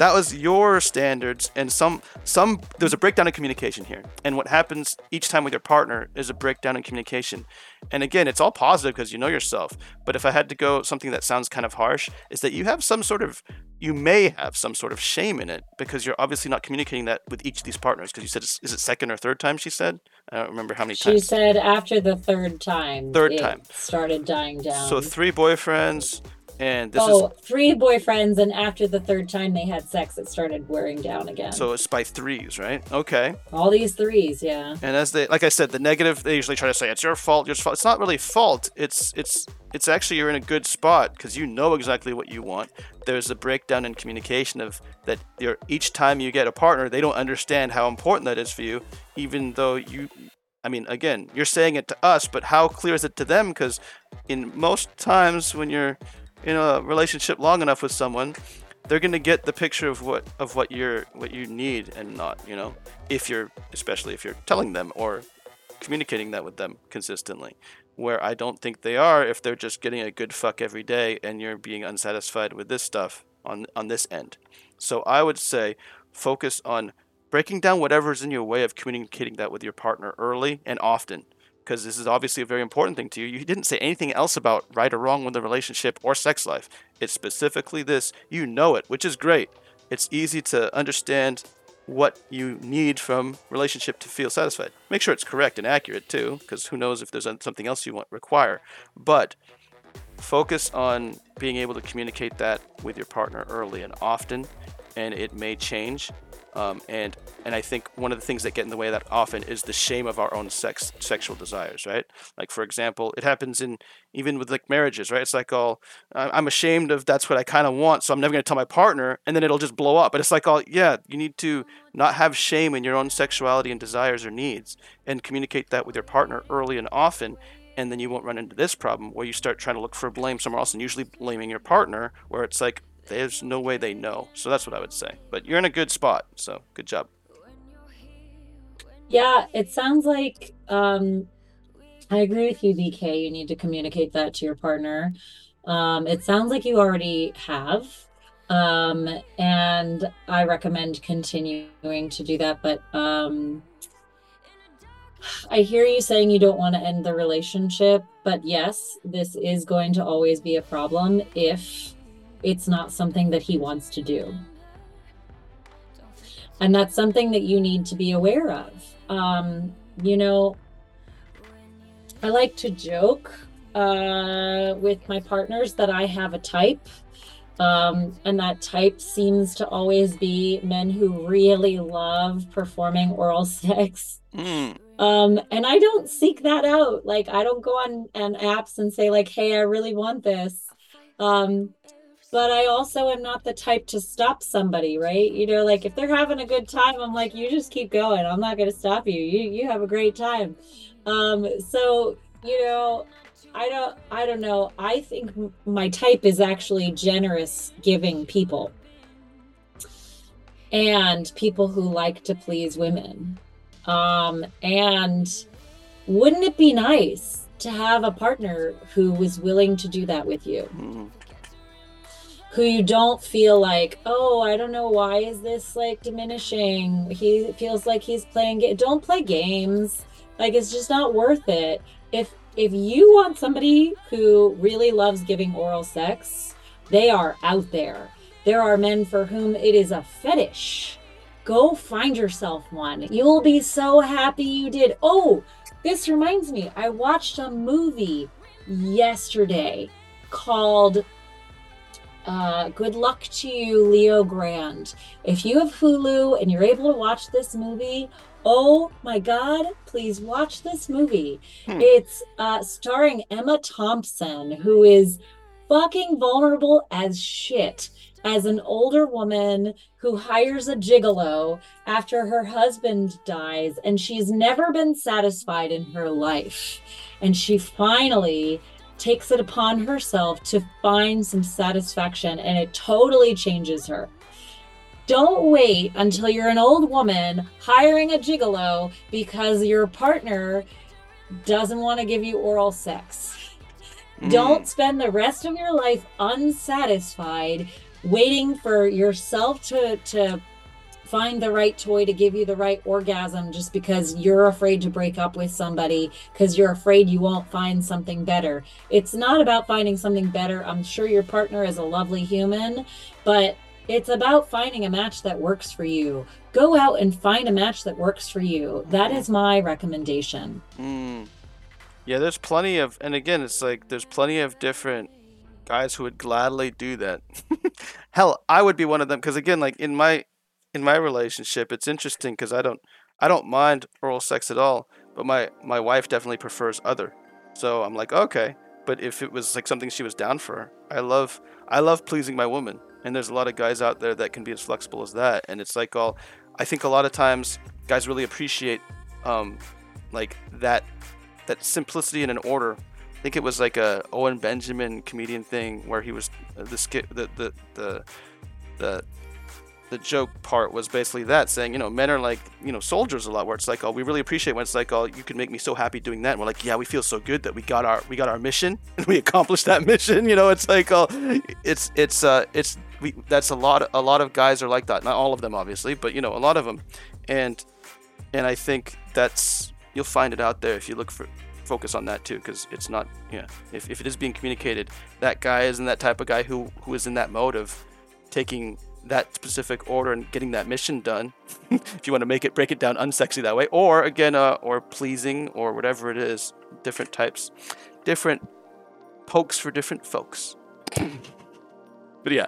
That was your standards and some some there's a breakdown in communication here. And what happens each time with your partner is a breakdown in communication. And again, it's all positive because you know yourself. But if I had to go something that sounds kind of harsh, is that you have some sort of you may have some sort of shame in it because you're obviously not communicating that with each of these partners because you said is it second or third time she said i don't remember how many times. She said after the third time, Third it time. started dying down. so three boyfriends and this oh, is three boyfriends, and after the third time they had sex, it started wearing down again. so it's by threes right? Okay. All these threes, yeah. and as they like i said the negative they usually try to say it's your fault your fault. It's not really fault. It's it's it's actually you're in a good spot because you know exactly what you want. There's a breakdown in communication of that you're each time you get a partner they don't understand how important that is for you even though you i mean again you're saying it to us but how clear is it to them? Because in most times when you're in a relationship long enough with someone they're going to get the picture of what of what you're what you need and not you know if you're especially if you're telling them or communicating that with them consistently. Where i don't think they are if they're just getting a good fuck every day and you're being unsatisfied with this stuff on on this end. So i would say focus on breaking down whatever's in your way of communicating that with your partner early and often because this is obviously a very important thing to you. You didn't say anything else about right or wrong with the relationship or sex life. It's specifically this. You know it, which is great. It's easy to understand what you need from relationship to feel satisfied. Make sure it's correct and accurate too, because who knows if there's something else you want require. But focus on being able to communicate that with your partner early and often, and it may change. Um, and and I think one of the things that get in the way of that often is the shame of our own sex sexual desires, right? Like for example, it happens in even with like marriages, right? It's like I- I'm ashamed of that's what I kind of want, so I'm never going to tell my partner, and then it'll just blow up. But it's like all yeah, you need to not have shame in your own sexuality and desires or needs, and communicate that with your partner early and often. And then you won't run into this problem where you start trying to look for blame somewhere else and usually blaming your partner, where it's like, there's no way they know. So that's what I would say. But you're in a good spot. So good job. Yeah, it sounds like um I agree with you, BK. You need to communicate that to your partner. Um, it sounds like you already have. Um, and I recommend continuing to do that. But um, I hear you saying you don't want to end the relationship. But yes, this is going to always be a problem if it's not something that he wants to do. And that's something that you need to be aware of. Um, you know, I like to joke uh, with my partners that I have a type. Um, and that type seems to always be men who really love performing oral sex. Mm. Um, and I don't seek that out. Like, I don't go on, on apps and say, like, hey, I really want this. Um, but I also am not the type to stop somebody, right? You know, like if they're having a good time, I'm like, you just keep going. I'm not going to stop you. You you have a great time. Um, so you know, I don't I don't know. I think my type is actually generous, giving people, and people who like to please women. Um, and wouldn't it be nice to have a partner who was willing to do that with you? Mm. Who you don't feel like, oh, I don't know why is this like diminishing. He feels like he's playing. Don't play games. Like it's just not worth it. If if you want somebody who really loves giving oral sex, they are out there. There are men for whom it is a fetish. Go find yourself one. You'll be so happy you did. Oh, this reminds me, I watched a movie yesterday called uh, Good Luck to You, Leo Grande. If you have Hulu and you're able to watch this movie, oh my God, please watch this movie. Hmm. It's uh, starring Emma Thompson, who is fucking vulnerable as shit as an older woman who hires a gigolo after her husband dies and she's never been satisfied in her life. And she finally takes it upon herself to find some satisfaction and it totally changes her. Don't wait until you're an old woman hiring a gigolo because your partner doesn't want to give you oral sex. Mm. Don't spend the rest of your life unsatisfied waiting for yourself to to find the right toy to give you the right orgasm just because you're afraid to break up with somebody because you're afraid you won't find something better. It's not about finding something better. I'm sure your partner is a lovely human, but it's about finding a match that works for you. Go out and find a match that works for you. That is my recommendation. Mm. Yeah, there's plenty of, and again, it's like there's plenty of different guys who would gladly do that. Hell, I would be one of them because again, like in my in my relationship, it's interesting because I don't I don't mind oral sex at all, but my my wife definitely prefers other. So I'm like, okay, but if it was like something she was down for, I love I love pleasing my woman, and there's a lot of guys out there that can be as flexible as that, and it's like all I think a lot of times guys really appreciate um like that that simplicity and an order I think it was like a Owen Benjamin comedian thing where he was uh, the skit the the the the the joke part was basically that saying you know men are like you know soldiers a lot where it's like oh we really appreciate when it's like oh you can make me so happy doing that. And we're like yeah we feel so good that we got our we got our mission and we accomplished that mission you know? It's like oh it's it's uh it's we that's a lot a lot of guys are like that. Not all of them obviously but you know a lot of them and and I think that's you'll find it out there if you look for focus on that too because it's not yeah if, if it is being communicated that guy isn't that type of guy who who is in that mode of taking that specific order and getting that mission done. If you want to make it break it down unsexy that way or again uh, or pleasing or whatever it is different types different pokes for different folks. But yeah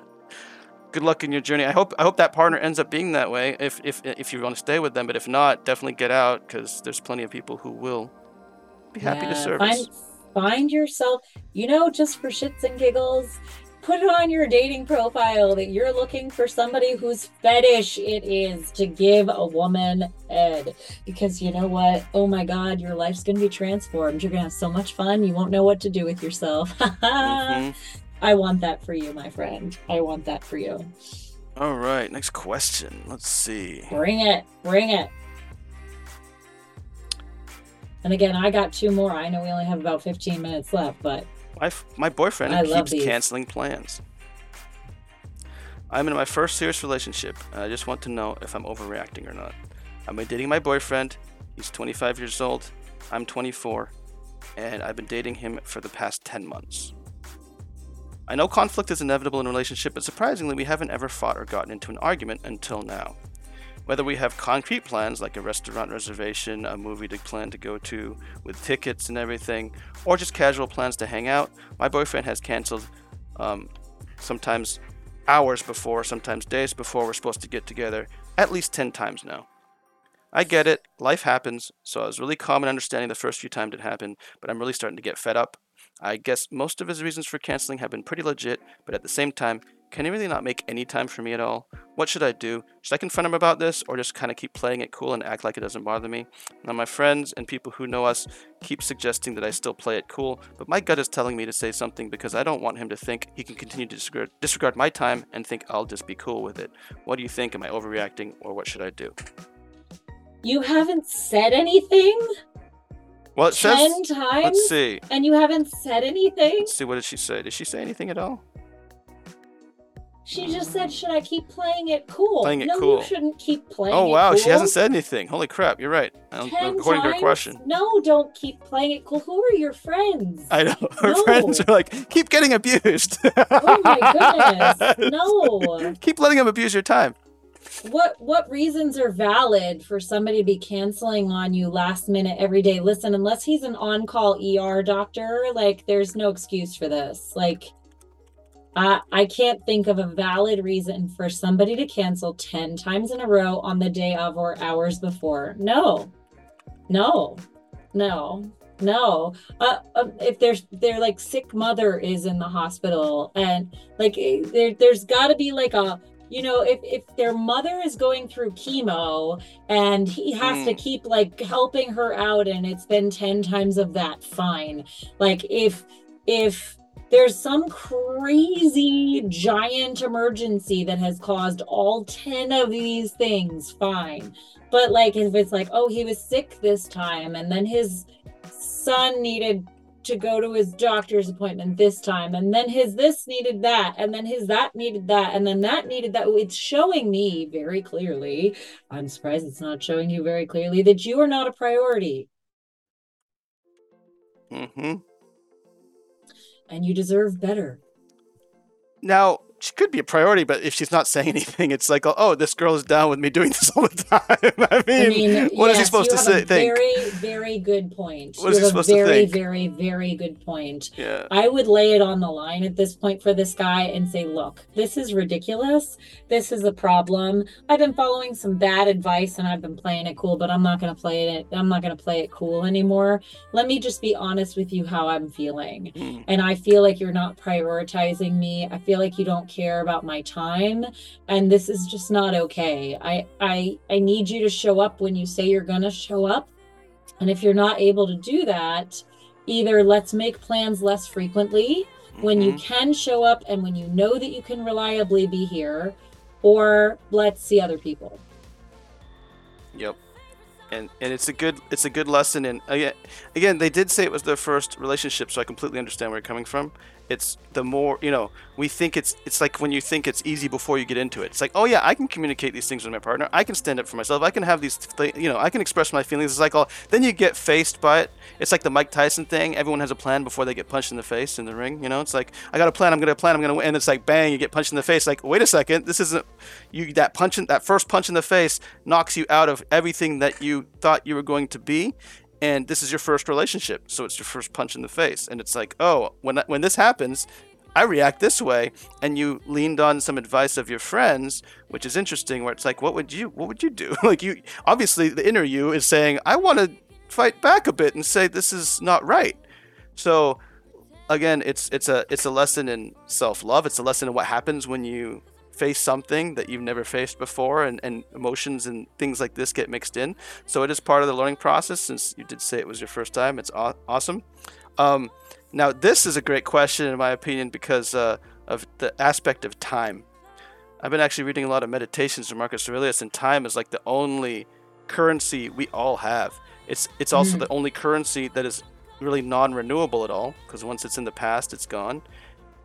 good luck in your journey. I hope i hope that partner ends up being that way. If if if you want to stay with them but if not definitely get out because there's plenty of people who will be happy yeah, to service. Find, find yourself, you know, just for shits and giggles, put it on your dating profile that you're looking for somebody whose fetish it is to give a woman head. Because you know what? Oh my God, your life's going to be transformed. You're going to have so much fun. You won't know what to do with yourself. mm-hmm. I want that for you, my friend. I want that for you. All right, next question. Let's see. Bring it. Bring it. And again, I got two more. I know we only have about 15 minutes left, but my my boyfriend I keeps canceling plans. I'm in my first serious relationship, and I just want to know if I'm overreacting or not. I've been dating my boyfriend. He's 25 years old. I'm 24, and I've been dating him for the past 10 months. I know conflict is inevitable in a relationship, but surprisingly, we haven't ever fought or gotten into an argument until now. Whether we have concrete plans like a restaurant reservation, a movie to plan to go to with tickets and everything, or just casual plans to hang out, my boyfriend has canceled um, sometimes hours before, sometimes days before we're supposed to get together, at least 10 times now. I get it, life happens, so I was really calm and understanding the first few times it happened, but I'm really starting to get fed up. I guess most of his reasons for canceling have been pretty legit, but at the same time, can he really not make any time for me at all? What should I do? Should I confront him about this or just kind of keep playing it cool and act like it doesn't bother me? Now, my friends and people who know us keep suggesting that I still play it cool, but my gut is telling me to say something because I don't want him to think he can continue to disregard, disregard my time and think I'll just be cool with it. What do you think? Am I overreacting or what should I do? You haven't said anything? Well, it Ten says, times? Let's see. And you haven't said anything? Let's see. What did she say? Did she say anything at all? She just said, "Should I keep playing it cool?" Playing it no, cool. you shouldn't keep playing. It. Oh wow, she hasn't said anything. Holy crap, you're right. Ten According to her times? question. No, don't keep playing it cool. Who are your friends? I know. Her No. friends are like, keep getting abused. Oh my goodness. No. Keep letting them abuse your time. What what reasons are valid for somebody to be canceling on you last minute every day? Listen, unless he's an on-call ER doctor, like there's no excuse for this. Like I I can't think of a valid reason for somebody to cancel 10 times in a row on the day of or hours before. No. No. No. No. Uh, uh, if there's their like sick mother is in the hospital and like eh, there there's got to be like a you know if if their mother is going through chemo and he has to Mm. keep like helping her out and it's been 10 times of that fine like if if there's some crazy giant emergency that has caused all 10 of these things fine. But like if it's like oh he was sick this time and then his son needed to go to his doctor's appointment this time and then his this needed that and then his that needed that and then that needed that. It's showing me very clearly i'm surprised it's not showing you very clearly that you are not a priority. Mm hmm and you deserve better. Now, she could be a priority, but if she's not saying anything, it's like, oh, this girl is down with me doing this all the time. I mean, I mean, what is he supposed to say? a Think? Very, very good point. What is you he have a supposed to very, think? very, very good point. Yeah. I would lay it on the line at this point for this guy and say, look, this is ridiculous. This is a problem. I've been following some bad advice and I've been playing it cool, but I'm not going to play it. I'm not going to play it cool anymore. Let me just be honest with you how I'm feeling. Mm. And I feel like you're not prioritizing me. I feel like you don't care about my time. And this is just not okay. I I I need you to show up when you say you're gonna show up. And if you're not able to do that, either let's make plans less frequently when you Mhm. can show up and when you know that you can reliably be here, or let's see other people. Yep. And and it's a good it's a good lesson and again again they did say it was their first relationship so I completely understand where you're coming from. It's the more you know we think it's it's like when you think it's easy before you get into it. It's like oh yeah I can communicate these things with my partner. I can stand up for myself. I can have these th- you know I can express my feelings. It's like oh then you get faced by it. It's like the Mike Tyson thing. Everyone has a plan before they get punched in the face in the ring. You know it's like I got a plan. I'm gonna plan. I'm gonna win. And it's like bang you get punched in the face. Like wait a second this isn't you that punch in, that first punch in the face knocks you out of everything that you thought you were going to be and this is your first relationship so it's your first punch in the face. And it's like oh when when this happens I react this way and you leaned on some advice of your friends which is interesting where it's like what would you what would you do? Like you obviously the inner you is saying I want to fight back a bit and say this is not right. So again it's it's a it's a lesson in self-love. It's a lesson in what happens when you face something that you've never faced before and, and emotions and things like this get mixed in. So it is part of the learning process since you did say it was your first time. It's aw- awesome. Um, now this is a great question in my opinion because uh, of the aspect of time. I've been actually reading a lot of meditations from marcus aurelius and time is like the only currency we all have. It's it's also Mhm. the only currency that is really non-renewable at all because once it's in the past it's gone.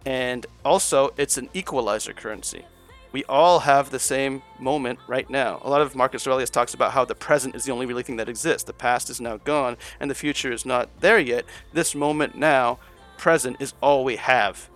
And also it's an equalizer currency we all have the same moment right now. A lot of Marcus Aurelius talks about how the present is the only really thing that exists. The past is now gone, and the future is not there yet. This moment now, present, is all we have.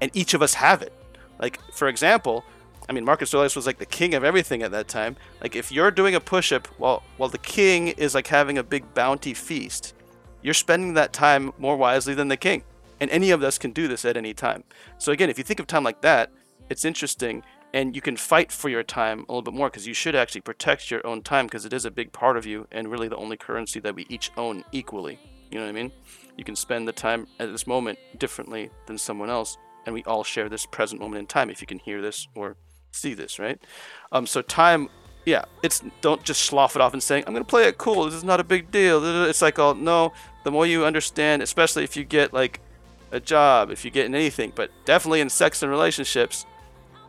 And each of us have it. Like, for example, I mean, Marcus Aurelius was like the king of everything at that time. Like, if you're doing a push up while, while the king is like having a big bounty feast, you're spending that time more wisely than the king. And any of us can do this at any time. So, again, if you think of time like that, it's interesting and you can fight for your time a little bit more because you should actually protect your own time because it is a big part of you and really the only currency that we each own equally. You know what I mean? You can spend the time at this moment differently than someone else, and we all share this present moment in time if you can hear this or see this, right? Um, so time, yeah, it's don't just slough it off and saying I'm gonna play it cool. This is not a big deal. It's like, oh no. The more you understand, especially if you get like a job, if you get in anything, but definitely in sex and relationships,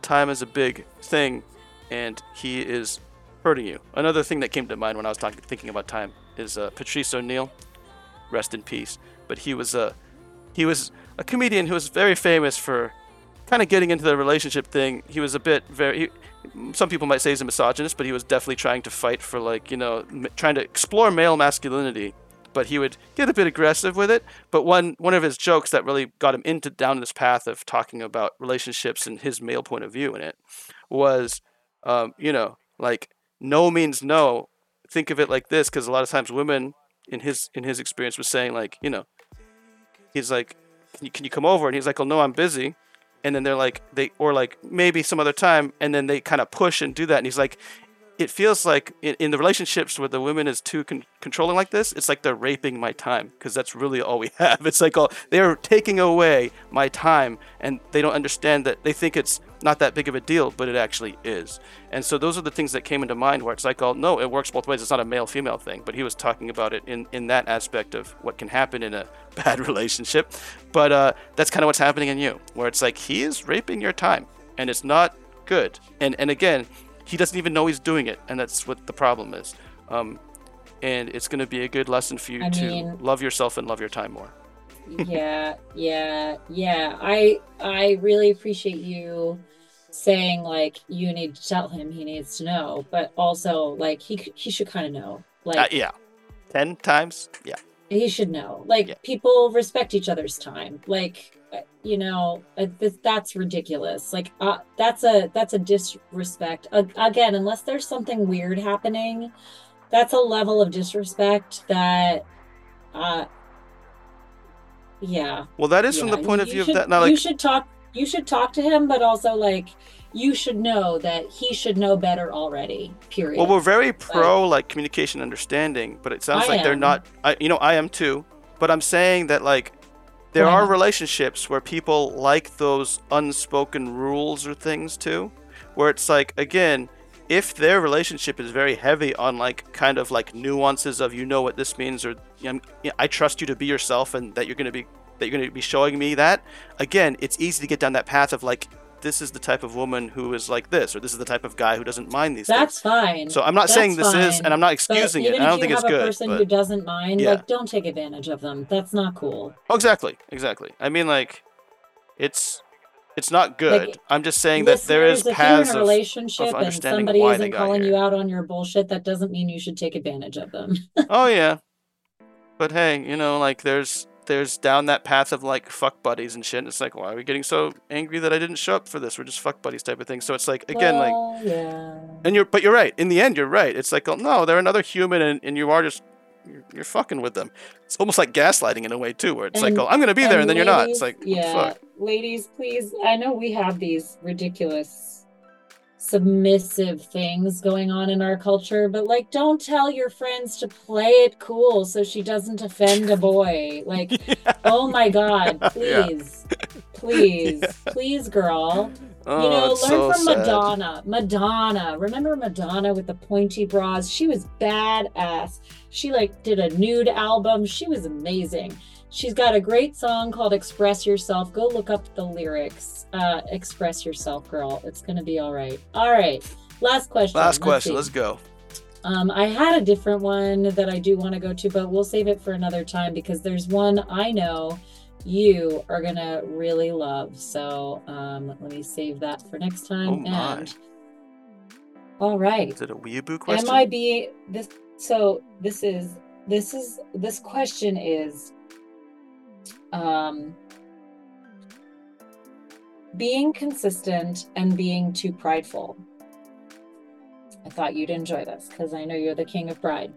time is a big thing, and he is hurting you. Another thing that came to mind when I was talking, thinking about time is uh, Patrice O'Neal, rest in peace. But he was a he was a comedian who was very famous for kind of getting into the relationship thing, he was a bit very. He, some people might say he's a misogynist, but he was definitely trying to fight for like you know m- trying to explore male masculinity. But he would get a bit aggressive with it. But one one of his jokes that really got him into down this path of talking about relationships and his male point of view in it was, um, you know, like no means no. Think of it like this, because a lot of times women in his in his experience was saying like, you know, he's like, can you, can you come over? And he's like, oh no, I'm busy and then they're like they or like maybe some other time and then they kind of push and do that and he's like it feels like in, in the relationships where the women is too con- controlling like this it's like they're raping my time because that's really all we have. It's like all they're taking away my time and they don't understand that they think it's not that big of a deal but it actually is. And so those are the things that came into mind where it's like oh no it works both ways. It's not a male female thing. But he was talking about it in in that aspect of what can happen in a bad relationship. But uh, that's kind of what's happening in you where it's like he is raping your time and it's not good. And and again he doesn't even know he's doing it, and that's what the problem is. Um, and it's going to be a good lesson for you I to mean- love yourself and love your time more. yeah, yeah, yeah. I I really appreciate you saying like you need to tell him he needs to know, but also like he he should kind of know. Like Uh, yeah, ten times. Yeah, he should know. Like Yeah. people respect each other's time. Like uh, you know, uh, that's ridiculous. Like uh, that's a that's a disrespect. Uh, again, unless there's something weird happening, that's a level of disrespect that uh yeah. well, that is from the point you- of view of that. Now, you should talk. You should talk to him, but also like you should know that he should know better already. Period. well, we're very pro like communication, understanding, but it sounds I like they're not. I, you know, I am too. But I'm saying that like there are relationships where people like those unspoken rules or things too, where it's like again. If their relationship is very heavy on like kind of like nuances of you know what this means or you know, I trust you to be yourself and that you're going to be that you're going to be showing me that again it's easy to get down that path of like this is the type of woman who is like this or this is the type of guy who doesn't mind these things. That's things fine. so i'm not saying That's this is and i'm not excusing it even i don't think if think you it's have a good person but- who doesn't mind, Yeah. like don't take advantage of them. That's not cool. oh, exactly exactly i mean like it's it's not good Like, i'm just saying that there is if paths you're in a of relationship and somebody isn't calling here. you out on your bullshit, that doesn't mean you should take advantage of them. oh yeah but hey you know like there's there's down that path of like fuck buddies and shit and it's like why are we getting so angry that i didn't show up for this we're just fuck buddies type of thing so it's like again like yeah. And you're, but you're right. In the end, you're right. It's like, oh, no, they're another human, and, and you are just, you're, you're fucking with them. It's almost like gaslighting in a way too, where it's like, oh, I'm gonna be there, and then you're not. It's like, yeah, fuck? ladies, please. I know we have these ridiculous submissive things going on in our culture, but like, don't tell your friends to play it cool so she doesn't offend a boy. Like, oh my god, Yeah. please, please, please, girl. Oh, you know, learn so from sad. Madonna. Madonna. Remember Madonna with the pointy bras? She was badass. She like did a nude album. She was amazing. She's got a great song called Express Yourself. Go look up the lyrics. Uh Express Yourself, girl. It's gonna be all right. All right. Last question. Last question. see. Let's go. Um, I had a different one that I do want to go to, but we'll save it for another time because there's one I know you are gonna really love. So um, let me save that for next time. Oh my. And all right, Is it a weeaboo question? am I being this? So this is this is this question is um being consistent and being too prideful. I thought you'd enjoy this because I know you're the king of pride.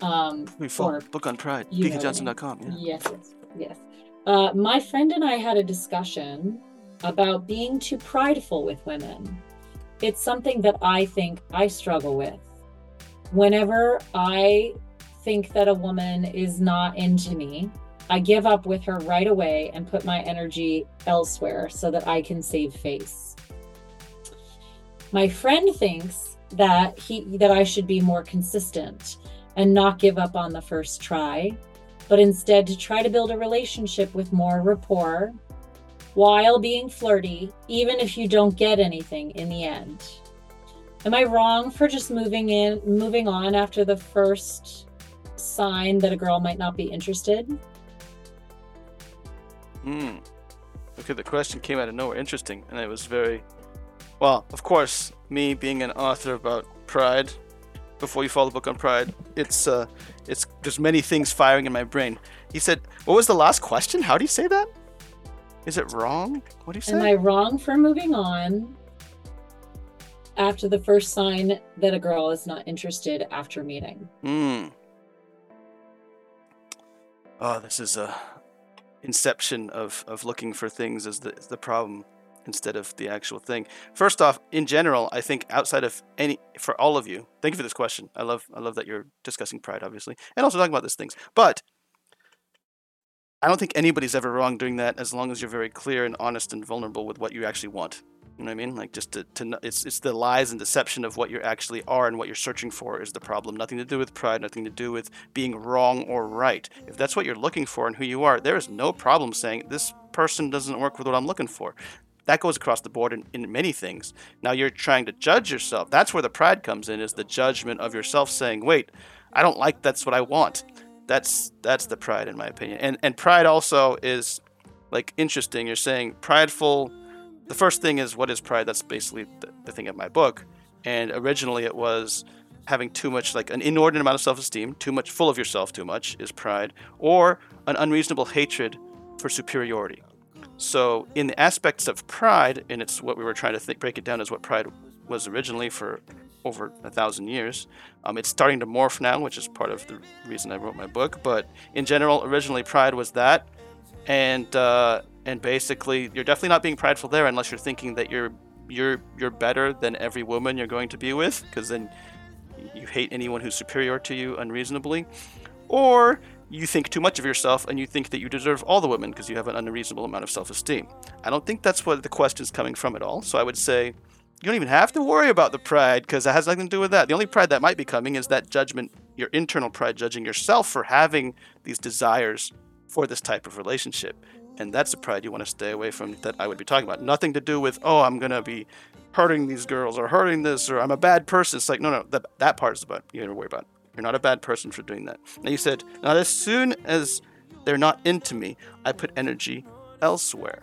Um, We or Book on Pride. you know what I mean. BKJohnsen.com. Yeah. Yes, yes, yes. Uh, my friend and I had a discussion about being too prideful with women. It's something that I think I struggle with. Whenever I think that a woman is not into me, I give up with her right away and put my energy elsewhere so that I can save face. My friend thinks that he that I should be more consistent and not give up on the first try but instead to try to build a relationship with more rapport while being flirty, even if you don't get anything in the end. Am I wrong for just moving in, moving on after the first sign that a girl might not be interested? Hmm. Okay, the question came out of nowhere. Interesting, and it was very well. Of course, me being an author about pride. Before you follow the book on pride, it's uh, it's there's many things firing in my brain. He said, "What was the last question? How do you say that? Is it wrong? What do you say?" Am I wrong for moving on after the first sign that a girl is not interested after meeting? Hmm. Oh, this is a inception of, of looking for things as the, the problem instead of the actual thing. First off, in general, I think outside of any for all of you, thank you for this question. I love I love that you're discussing pride, obviously, and also talking about these things. But I don't think anybody's ever wrong doing that as long as you're very clear and honest and vulnerable with what you actually want. You know what I mean? Like just to, to it's it's the lies and deception of what you actually are and what you're searching for is the problem. Nothing to do with pride, nothing to do with being wrong or right. If that's what you're looking for and who you are, there is no problem saying this person doesn't work with what I'm looking for. That goes across the board in, in many things. Now you're trying to judge yourself. That's where the pride comes in, is the judgment of yourself saying, wait, I don't like that's what I want. That's that's the pride in my opinion. And and pride also is like interesting. You're saying prideful the first thing is what is pride? That's basically the, the thing of my book. And originally it was having too much, like an inordinate amount of self esteem, too much, full of yourself too much is pride, or an unreasonable hatred for superiority. So, in the aspects of pride, and it's what we were trying to break it down as what pride was originally for over a thousand years. Um, it's starting to morph now, which is part of the reason I wrote my book. But in general, originally pride was that, and uh, and basically you're definitely not being prideful there unless you're thinking that you're you're you're better than every woman you're going to be with, because then you hate anyone who's superior to you unreasonably, or you think too much of yourself and you think that you deserve all the women because you have an unreasonable amount of self-esteem. I don't think that's what the question's coming from at all. So I would say you don't even have to worry about the pride because it has nothing to do with that. The only pride that might be coming is that judgment, your internal pride, judging yourself for having these desires for this type of relationship. And that's the pride you want to stay away from that I would be talking about. Nothing to do with, oh, I'm going to be hurting these girls or hurting this or I'm a bad person. It's like, no, no, that, that part is about, you don't worry about. You're not a bad person for doing that. Now you said, not as soon as they're not into me, I put energy elsewhere.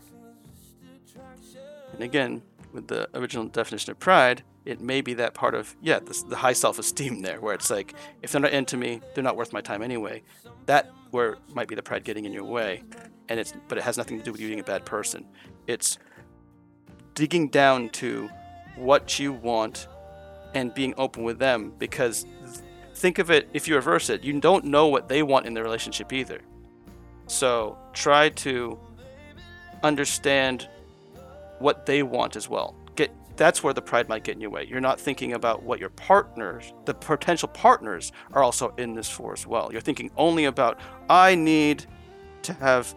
And again, with the original definition of pride, it may be that part of, yeah, this, the high self esteem there, where it's like, if they're not into me, they're not worth my time anyway. That where might be the pride getting in your way. And it's, but it has nothing to do with you being a bad person. It's digging down to what you want and being open with them because think of it if you reverse it you don't know what they want in the relationship either so try to understand what they want as well that's where the pride might get in your way you're not thinking about what your partners the potential partners are also in this for as well you're thinking only about i need to have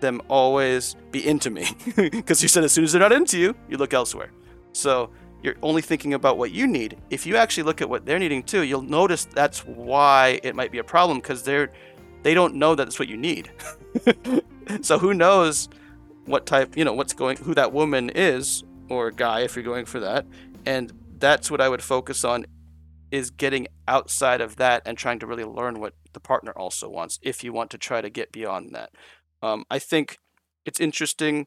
them always be into me because you said as soon as they're not into you you look elsewhere so you're only thinking about what you need. If you actually look at what they're needing too, you'll notice that's why it might be a problem because they're they don't know that that's what you need. so who knows what type, you know, what's going who that woman is or guy if you're going for that. And that's what I would focus on is getting outside of that and trying to really learn what the partner also wants if you want to try to get beyond that. Um, I think it's interesting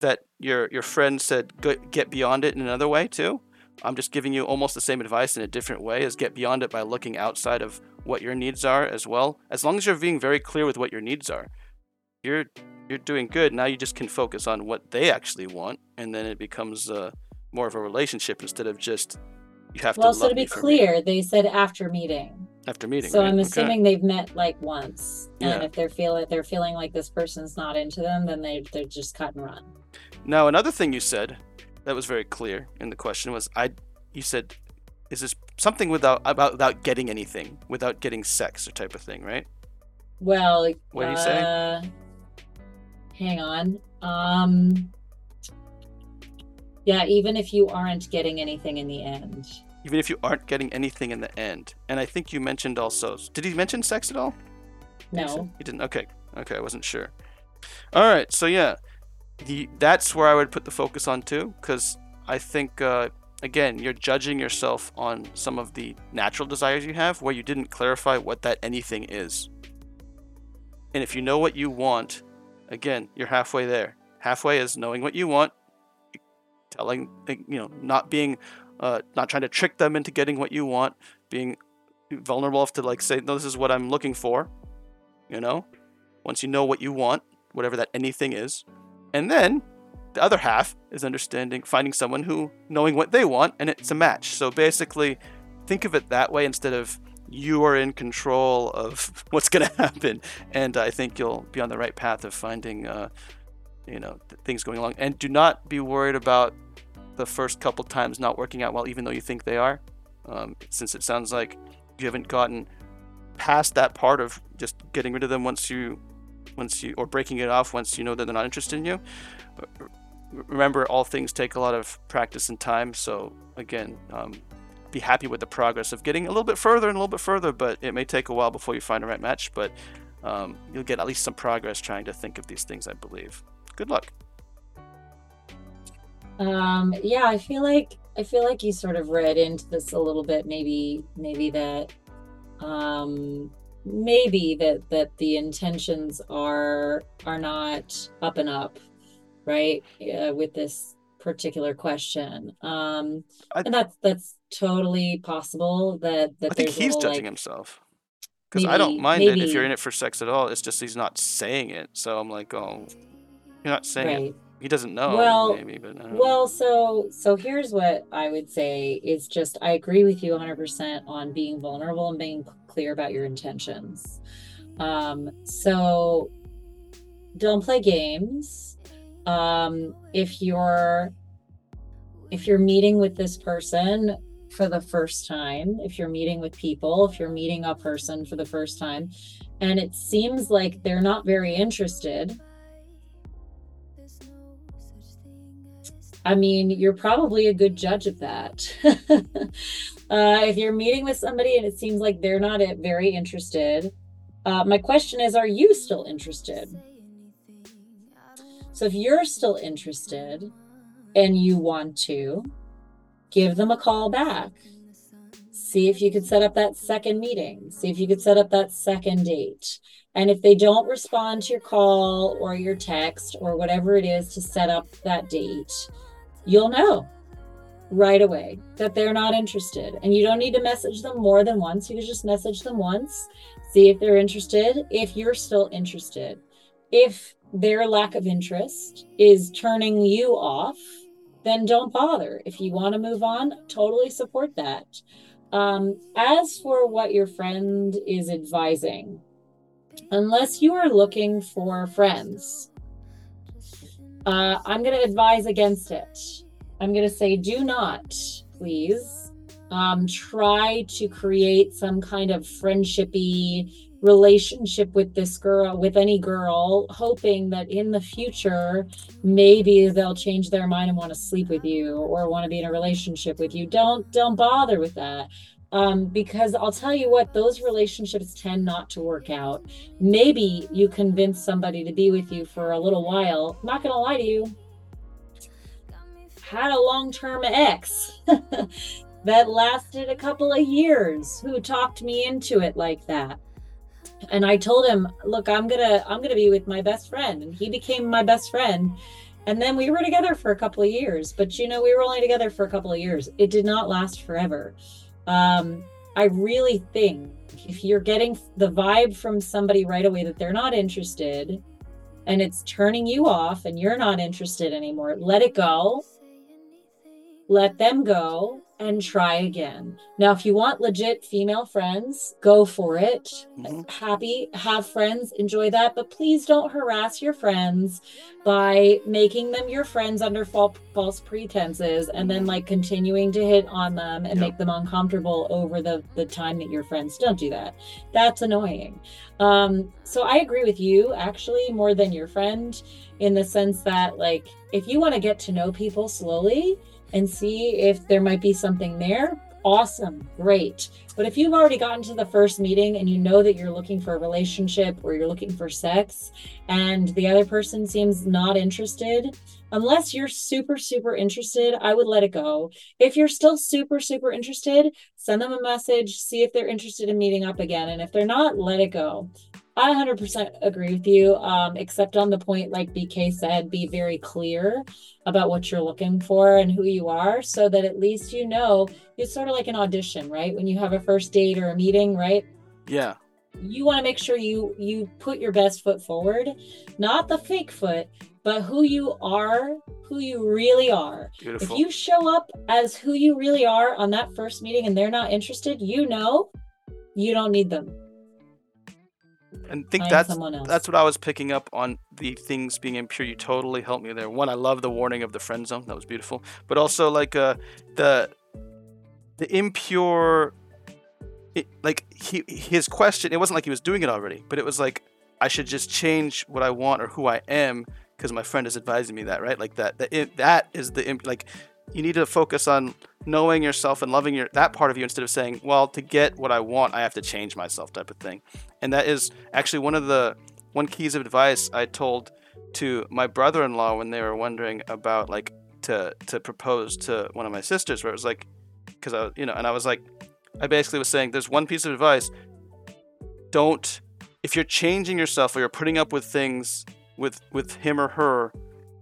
that your your friend said get beyond it in another way too. I'm just giving you almost the same advice in a different way as get beyond it by looking outside of what your needs are as well. As long as you're being very clear with what your needs are, you're you're doing good. Now you just can focus on what they actually want, and then it becomes uh, more of a relationship instead of just you have well, to. Well, so to be clear, me. they said after meeting. After meeting. So right? I'm assuming okay. they've met like once, and Yeah. if they're feeling they're feeling like this person's not into them, then they they just cut and run. Now another thing you said that was very clear in the question was I. You said, "Is this something without about without getting anything, without getting sex or type of thing?" Right? Well, What do you say? Hang on. Um, yeah, even if you aren't getting anything in the end. Even if you aren't getting anything in the end. And I think you mentioned also. Did he mention sex at all? No. He didn't. Okay. Okay, I wasn't sure. All right. So yeah, the that's where I would put the focus on too, because I think uh, again you're judging yourself on some of the natural desires you have, where you didn't clarify what that anything is. And if you know what you want, again, you're halfway there. halfway is knowing what you want, telling you know not being uh, not trying to trick them into getting what you want, being vulnerable enough to like say no, this is what I'm looking for. You know, once you know what you want, whatever that anything is, and then the other half is understanding, finding someone who knowing what they want, and it's a match. So basically, think of it that way instead of you are in control of what's going to happen. And I think you'll be on the right path of finding, uh, you know, th- things going along. And do not be worried about the first couple times not working out well, even though you think they are, um, since it sounds like you haven't gotten past that part of just getting rid of them once you, once you, or breaking it off once you know that they're not interested in you remember all things take a lot of practice and time so again um, be happy with the progress of getting a little bit further and a little bit further but it may take a while before you find the right match but um, you'll get at least some progress trying to think of these things i believe. Good luck. Um, yeah i feel like i feel like you sort of read into this a little bit maybe maybe that um maybe that that the intentions are are not up and up right uh, with this particular question. Um I, and that's that's totally possible that that i think he's little, judging like, himself because i don't mind maybe. it if you're in it for sex at all it's just he's not saying it so i'm like oh you're not saying right. it he doesn't know well maybe, but well so so here's what i would say is just i agree with you 100% on being vulnerable and being clear about your intentions um so don't play games um, if you're if you're meeting with this person for the first time if you're meeting with people if you're meeting a person for the first time and it seems like they're not very interested I mean, you're probably a good judge of that. uh, if you're meeting with somebody and it seems like they're not very interested, uh, my question is Are you still interested? So if you're still interested and you want to, give them a call back. See if you could set up that second meeting. See if you could set up that second date. And if they don't respond to your call or your text or whatever it is to set up that date, you'll know right away that they're not interested. And you don't need to message them more than once. You can just message them once, see if they're interested, if you're still interested. If their lack of interest is turning you off, then don't bother. If you want to move on, totally support that. Um, as for what your friend is advising, unless you are looking for friends, uh, I'm going to advise against it. I'm going to say, do not, please, um, try to create some kind of friendshipy relationship with this girl with any girl hoping that in the future maybe they'll change their mind and want to sleep with you or want to be in a relationship with you don't don't bother with that um, because I'll tell you what, those relationships tend not to work out. Maybe you convince somebody to be with you for a little while. I'm not to lie to you. Had a long term ex that lasted a couple of years who talked me into it like that and i told him look i'm gonna i'm gonna be with my best friend. And he became my best friend. And then we were together for a couple of years but you know we were only together for a couple of years. It did not last forever. Um, i really think if you're getting the vibe from somebody right away that they're not interested and it's turning you off and you're not interested anymore let it go. Let them go and try again. Now, if you want legit female friends, go for it. Mm-hmm. Happy, have friends, enjoy that, but please don't harass your friends by making them your friends under false, false pretenses and then like continuing to hit on them and yep. make them uncomfortable over the the time that you're friends. Don't do that. That's annoying. Um, so I agree with you actually more than your friend in the sense that like if you want to get to know people slowly, and see if there might be something there, awesome, great. But if you've already gotten to the first meeting and you know that you're looking for a relationship or you're looking for sex and the other person seems not interested, unless you're super, super interested, I would let it go. If you're still super, super interested, send them a message, see if they're interested in meeting up again. And if they're not, let it go. I 100% agree with you, um, except on the point, like BK said, be very clear about what you're looking for and who you are so that at least you know it's sort of like an audition, right? When you have a first date or a meeting, right? Yeah. You want to make sure you you put your best foot forward, not the fake foot, but who you are, who you really are. Beautiful. If you show up as who you really are on that first meeting and they're not interested, you know you don't need them. And think that's that's what I was picking up on the things being impure. You totally helped me there. One, I love the warning of the friend zone. That was beautiful. But also like uh the the impure it, like he his question. It wasn't like he was doing it already, but it was like I should just change what I want or who I am because my friend is advising me that right. Like that that it, that is the imp- like you need to focus on knowing yourself and loving your that part of you instead of saying well to get what i want i have to change myself type of thing. And that is actually one of the one keys of advice i told to my brother-in-law when they were wondering about like to to propose to one of my sisters where it was like because i you know and i was like i basically was saying there's one piece of advice. Don't if you're changing yourself or you're putting up with things with with him or her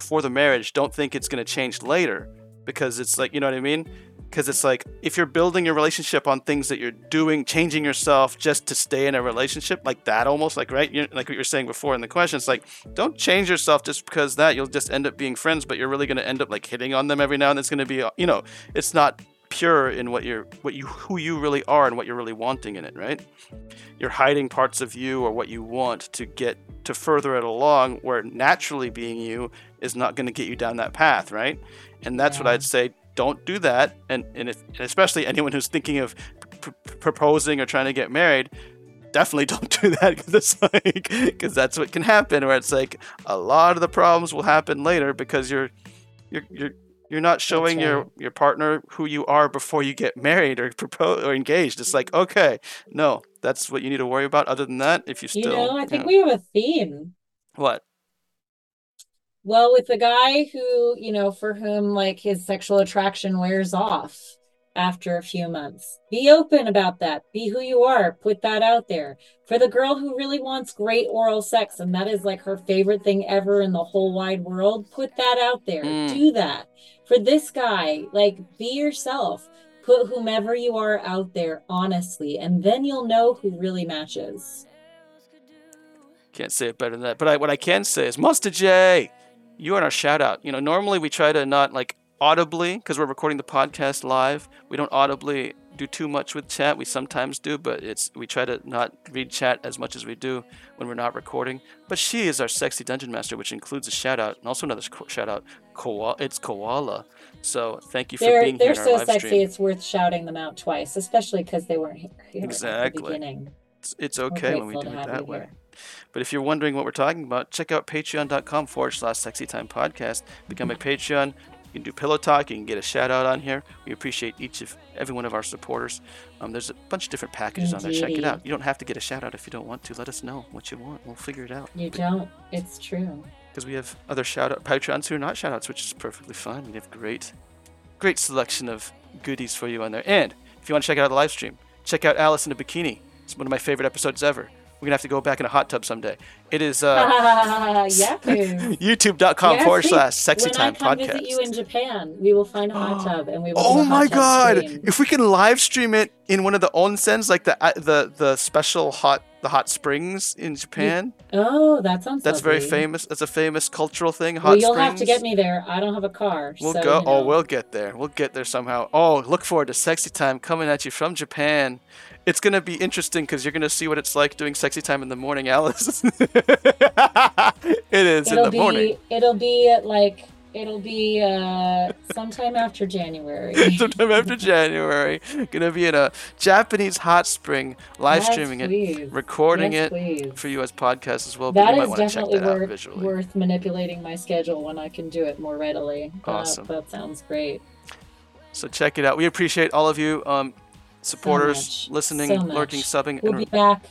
for the marriage don't think it's going to change later because it's like you know what i mean? Because it's like if you're building your relationship on things that you're doing changing yourself just to stay in a relationship like that almost like right? You're, like what you were saying before in the question it's like don't change yourself just because that you'll just end up being friends but you're really going to end up like hitting on them every now and then. It's going to be you know it's not pure in what you're what you who you really are and what you're really wanting in it right? You're hiding parts of you or what you want to get to further it along where naturally being you is not going to get you down that path right and that's what i'd say don't do that. And and, if, and especially anyone who's thinking of pr- pr- proposing or trying to get married definitely don't do that because it's like because that's what can happen where it's like a lot of the problems will happen later because you're you're you're you're not showing your right. your partner who you are before you get married or propose or engaged. It's like okay no that's what you need to worry about. Other than that if you still, You know, I think know- we have a theme. what Well, with the guy who, you know, for whom like his sexual attraction wears off after a few months, be open about that. Be who you are. Put that out there. For the girl who really wants great oral sex and that is like her favorite thing ever in the whole wide world, put that out there. Mm. Do that. For this guy, like be yourself. Put whomever you are out there honestly, and then you'll know who really matches. Can't say it better than that. But I, what I can say is, Monster J, you are our shout out. You know, normally we try to not like audibly because we're recording the podcast live. We don't audibly do too much with chat. We sometimes do, but it's we try to not read chat as much as we do when we're not recording. But she is our sexy dungeon master, which includes a shout out and also another co- shout out. Koala, it's Koala. So thank you for They're being they're here our so sexy. stream. It's worth shouting them out twice, especially because they weren't he- here at Exactly. the beginning. It's, it's okay when we do it that way. here. But if you're wondering what we're talking about, check out patreon.com forward slash sexy time podcast. Become a Patreon. You can do pillow talk. You can get a shout out on here. We appreciate each of every one of our supporters. Um, there's a bunch of different packages on there. Check it out. You don't have to get a shout out if you don't want to. Let us know what you want. We'll figure it out. You don't. It's true. Because we have other shout out Patreons who are not shout outs, which is perfectly fine. We have great, great selection of goodies for you on there. And if you want to check out the live stream, check out Aliz in a Bikini. It's one of my favorite episodes ever. We're gonna have to go back in a hot tub someday. It is uh, youtube.com forward slash sexy when time I come podcast. visit you in Japan, we will find a hot tub and we will. Oh my god! stream. If we can live stream it in one of the onsens, like the uh, the the special hot the hot springs in Japan, Oh, that sounds. that's very famous. That's a famous cultural thing. Hot Well, you'll springs. have to get me there. I don't have a car. We'll so, go. you Oh, we'll get there. We'll get there somehow. Oh, look forward to sexy time coming at you from Japan. It's gonna be interesting because you're gonna see what it's like doing sexy time in the morning, Aliz. it is It'll in the be. morning. It'll be at like. It'll be uh sometime after January. Sometime after January, gonna be in a Japanese hot spring, live Yes, streaming it, recording Yes, it please. for you as podcast as well. But you might is want to check definitely that worth, worth manipulating my schedule when I can do it more readily. That- Awesome. That, sounds great. So check it out. We appreciate all of you, um, supporters, much. listening, So lurking, subbing, We'll and be back.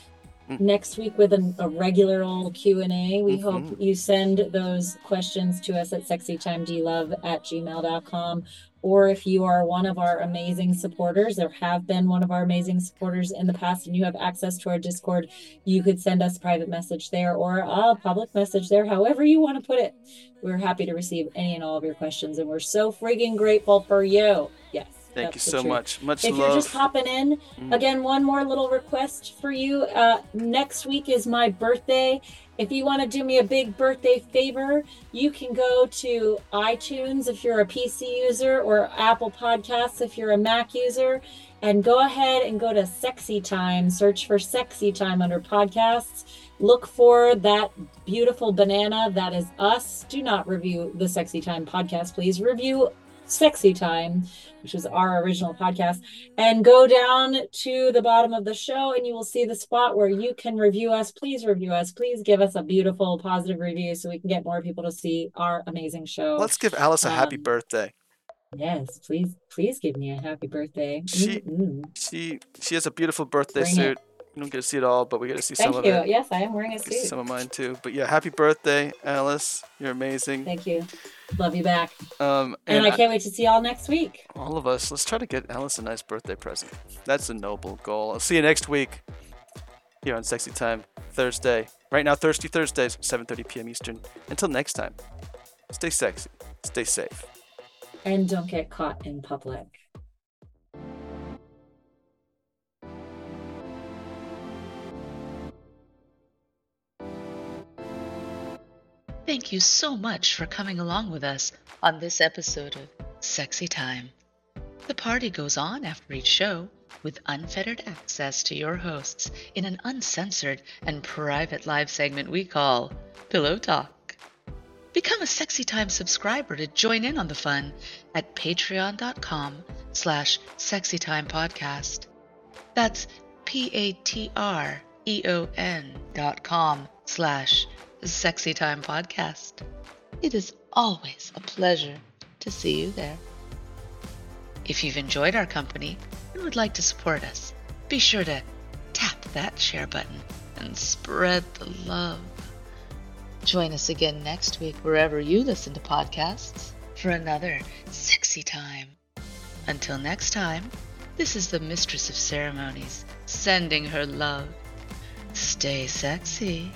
next week with a, a regular old q&a we Mhm. hope you send those questions to us at sexytimedlove at gmail.com or if you are one of our amazing supporters or have been one of our amazing supporters in the past and you have access to our discord you could send us a private message there or a public message there however you want to put it we're happy to receive any and all of your questions and we're so friggin grateful for you yes Thank you so truth. much. Much If love. you're just hopping in, Mm. again, one more little request for you. Uh, next week is my birthday. If you want to do me a big birthday favor, you can go to iTunes if you're a PC user or Apple Podcasts if you're a Mac user, and go ahead and go to Sexy Time. Search for Sexy Time under podcasts. Look for that beautiful banana that is us. Do not review the Sexy Time podcast, please. Review Sexy Time, which is our original podcast and go down to the bottom of the show and you will see the spot where you can review us please review us please give us a beautiful positive review so we can get more people to see our amazing show Let's give Aliz a happy Um, birthday. yes please please give me a happy birthday She- Mm-mm. She she has a beautiful birthday Bring it. suit. You don't get to see it all, but we get to see some thank of you it. yes i am wearing a suit Some of mine too. But yeah, happy birthday, Aliz. You're amazing. thank you love you back Um, and, and i I- can't wait to see y'all next week all of us, let's try to get Aliz a nice birthday present. That's a noble goal. I'll see you next week here on Sexy Time Thursday. Right now, Thirsty Thursdays, 7:30 p.m. Eastern. Until next time, stay sexy, stay safe. and don't get caught in public Thank you so much for coming along with us on this episode of Sexy Time. The party goes on after each show with unfettered access to your hosts in an uncensored and private live segment we call Pillow Talk. Become a Sexy Time subscriber to join in on the fun at patreon.com slash sexytimepodcast. That's P-A-T-R-E-O-N dot com slash Sexy Time Podcast. It is always a pleasure to see you there. If you've enjoyed our company and would like to support us, be sure to tap that share button and spread the love. Join us again next week wherever you listen to podcasts for another sexy time. Until next time, this is the Mistress of Ceremonies sending her love. Stay sexy.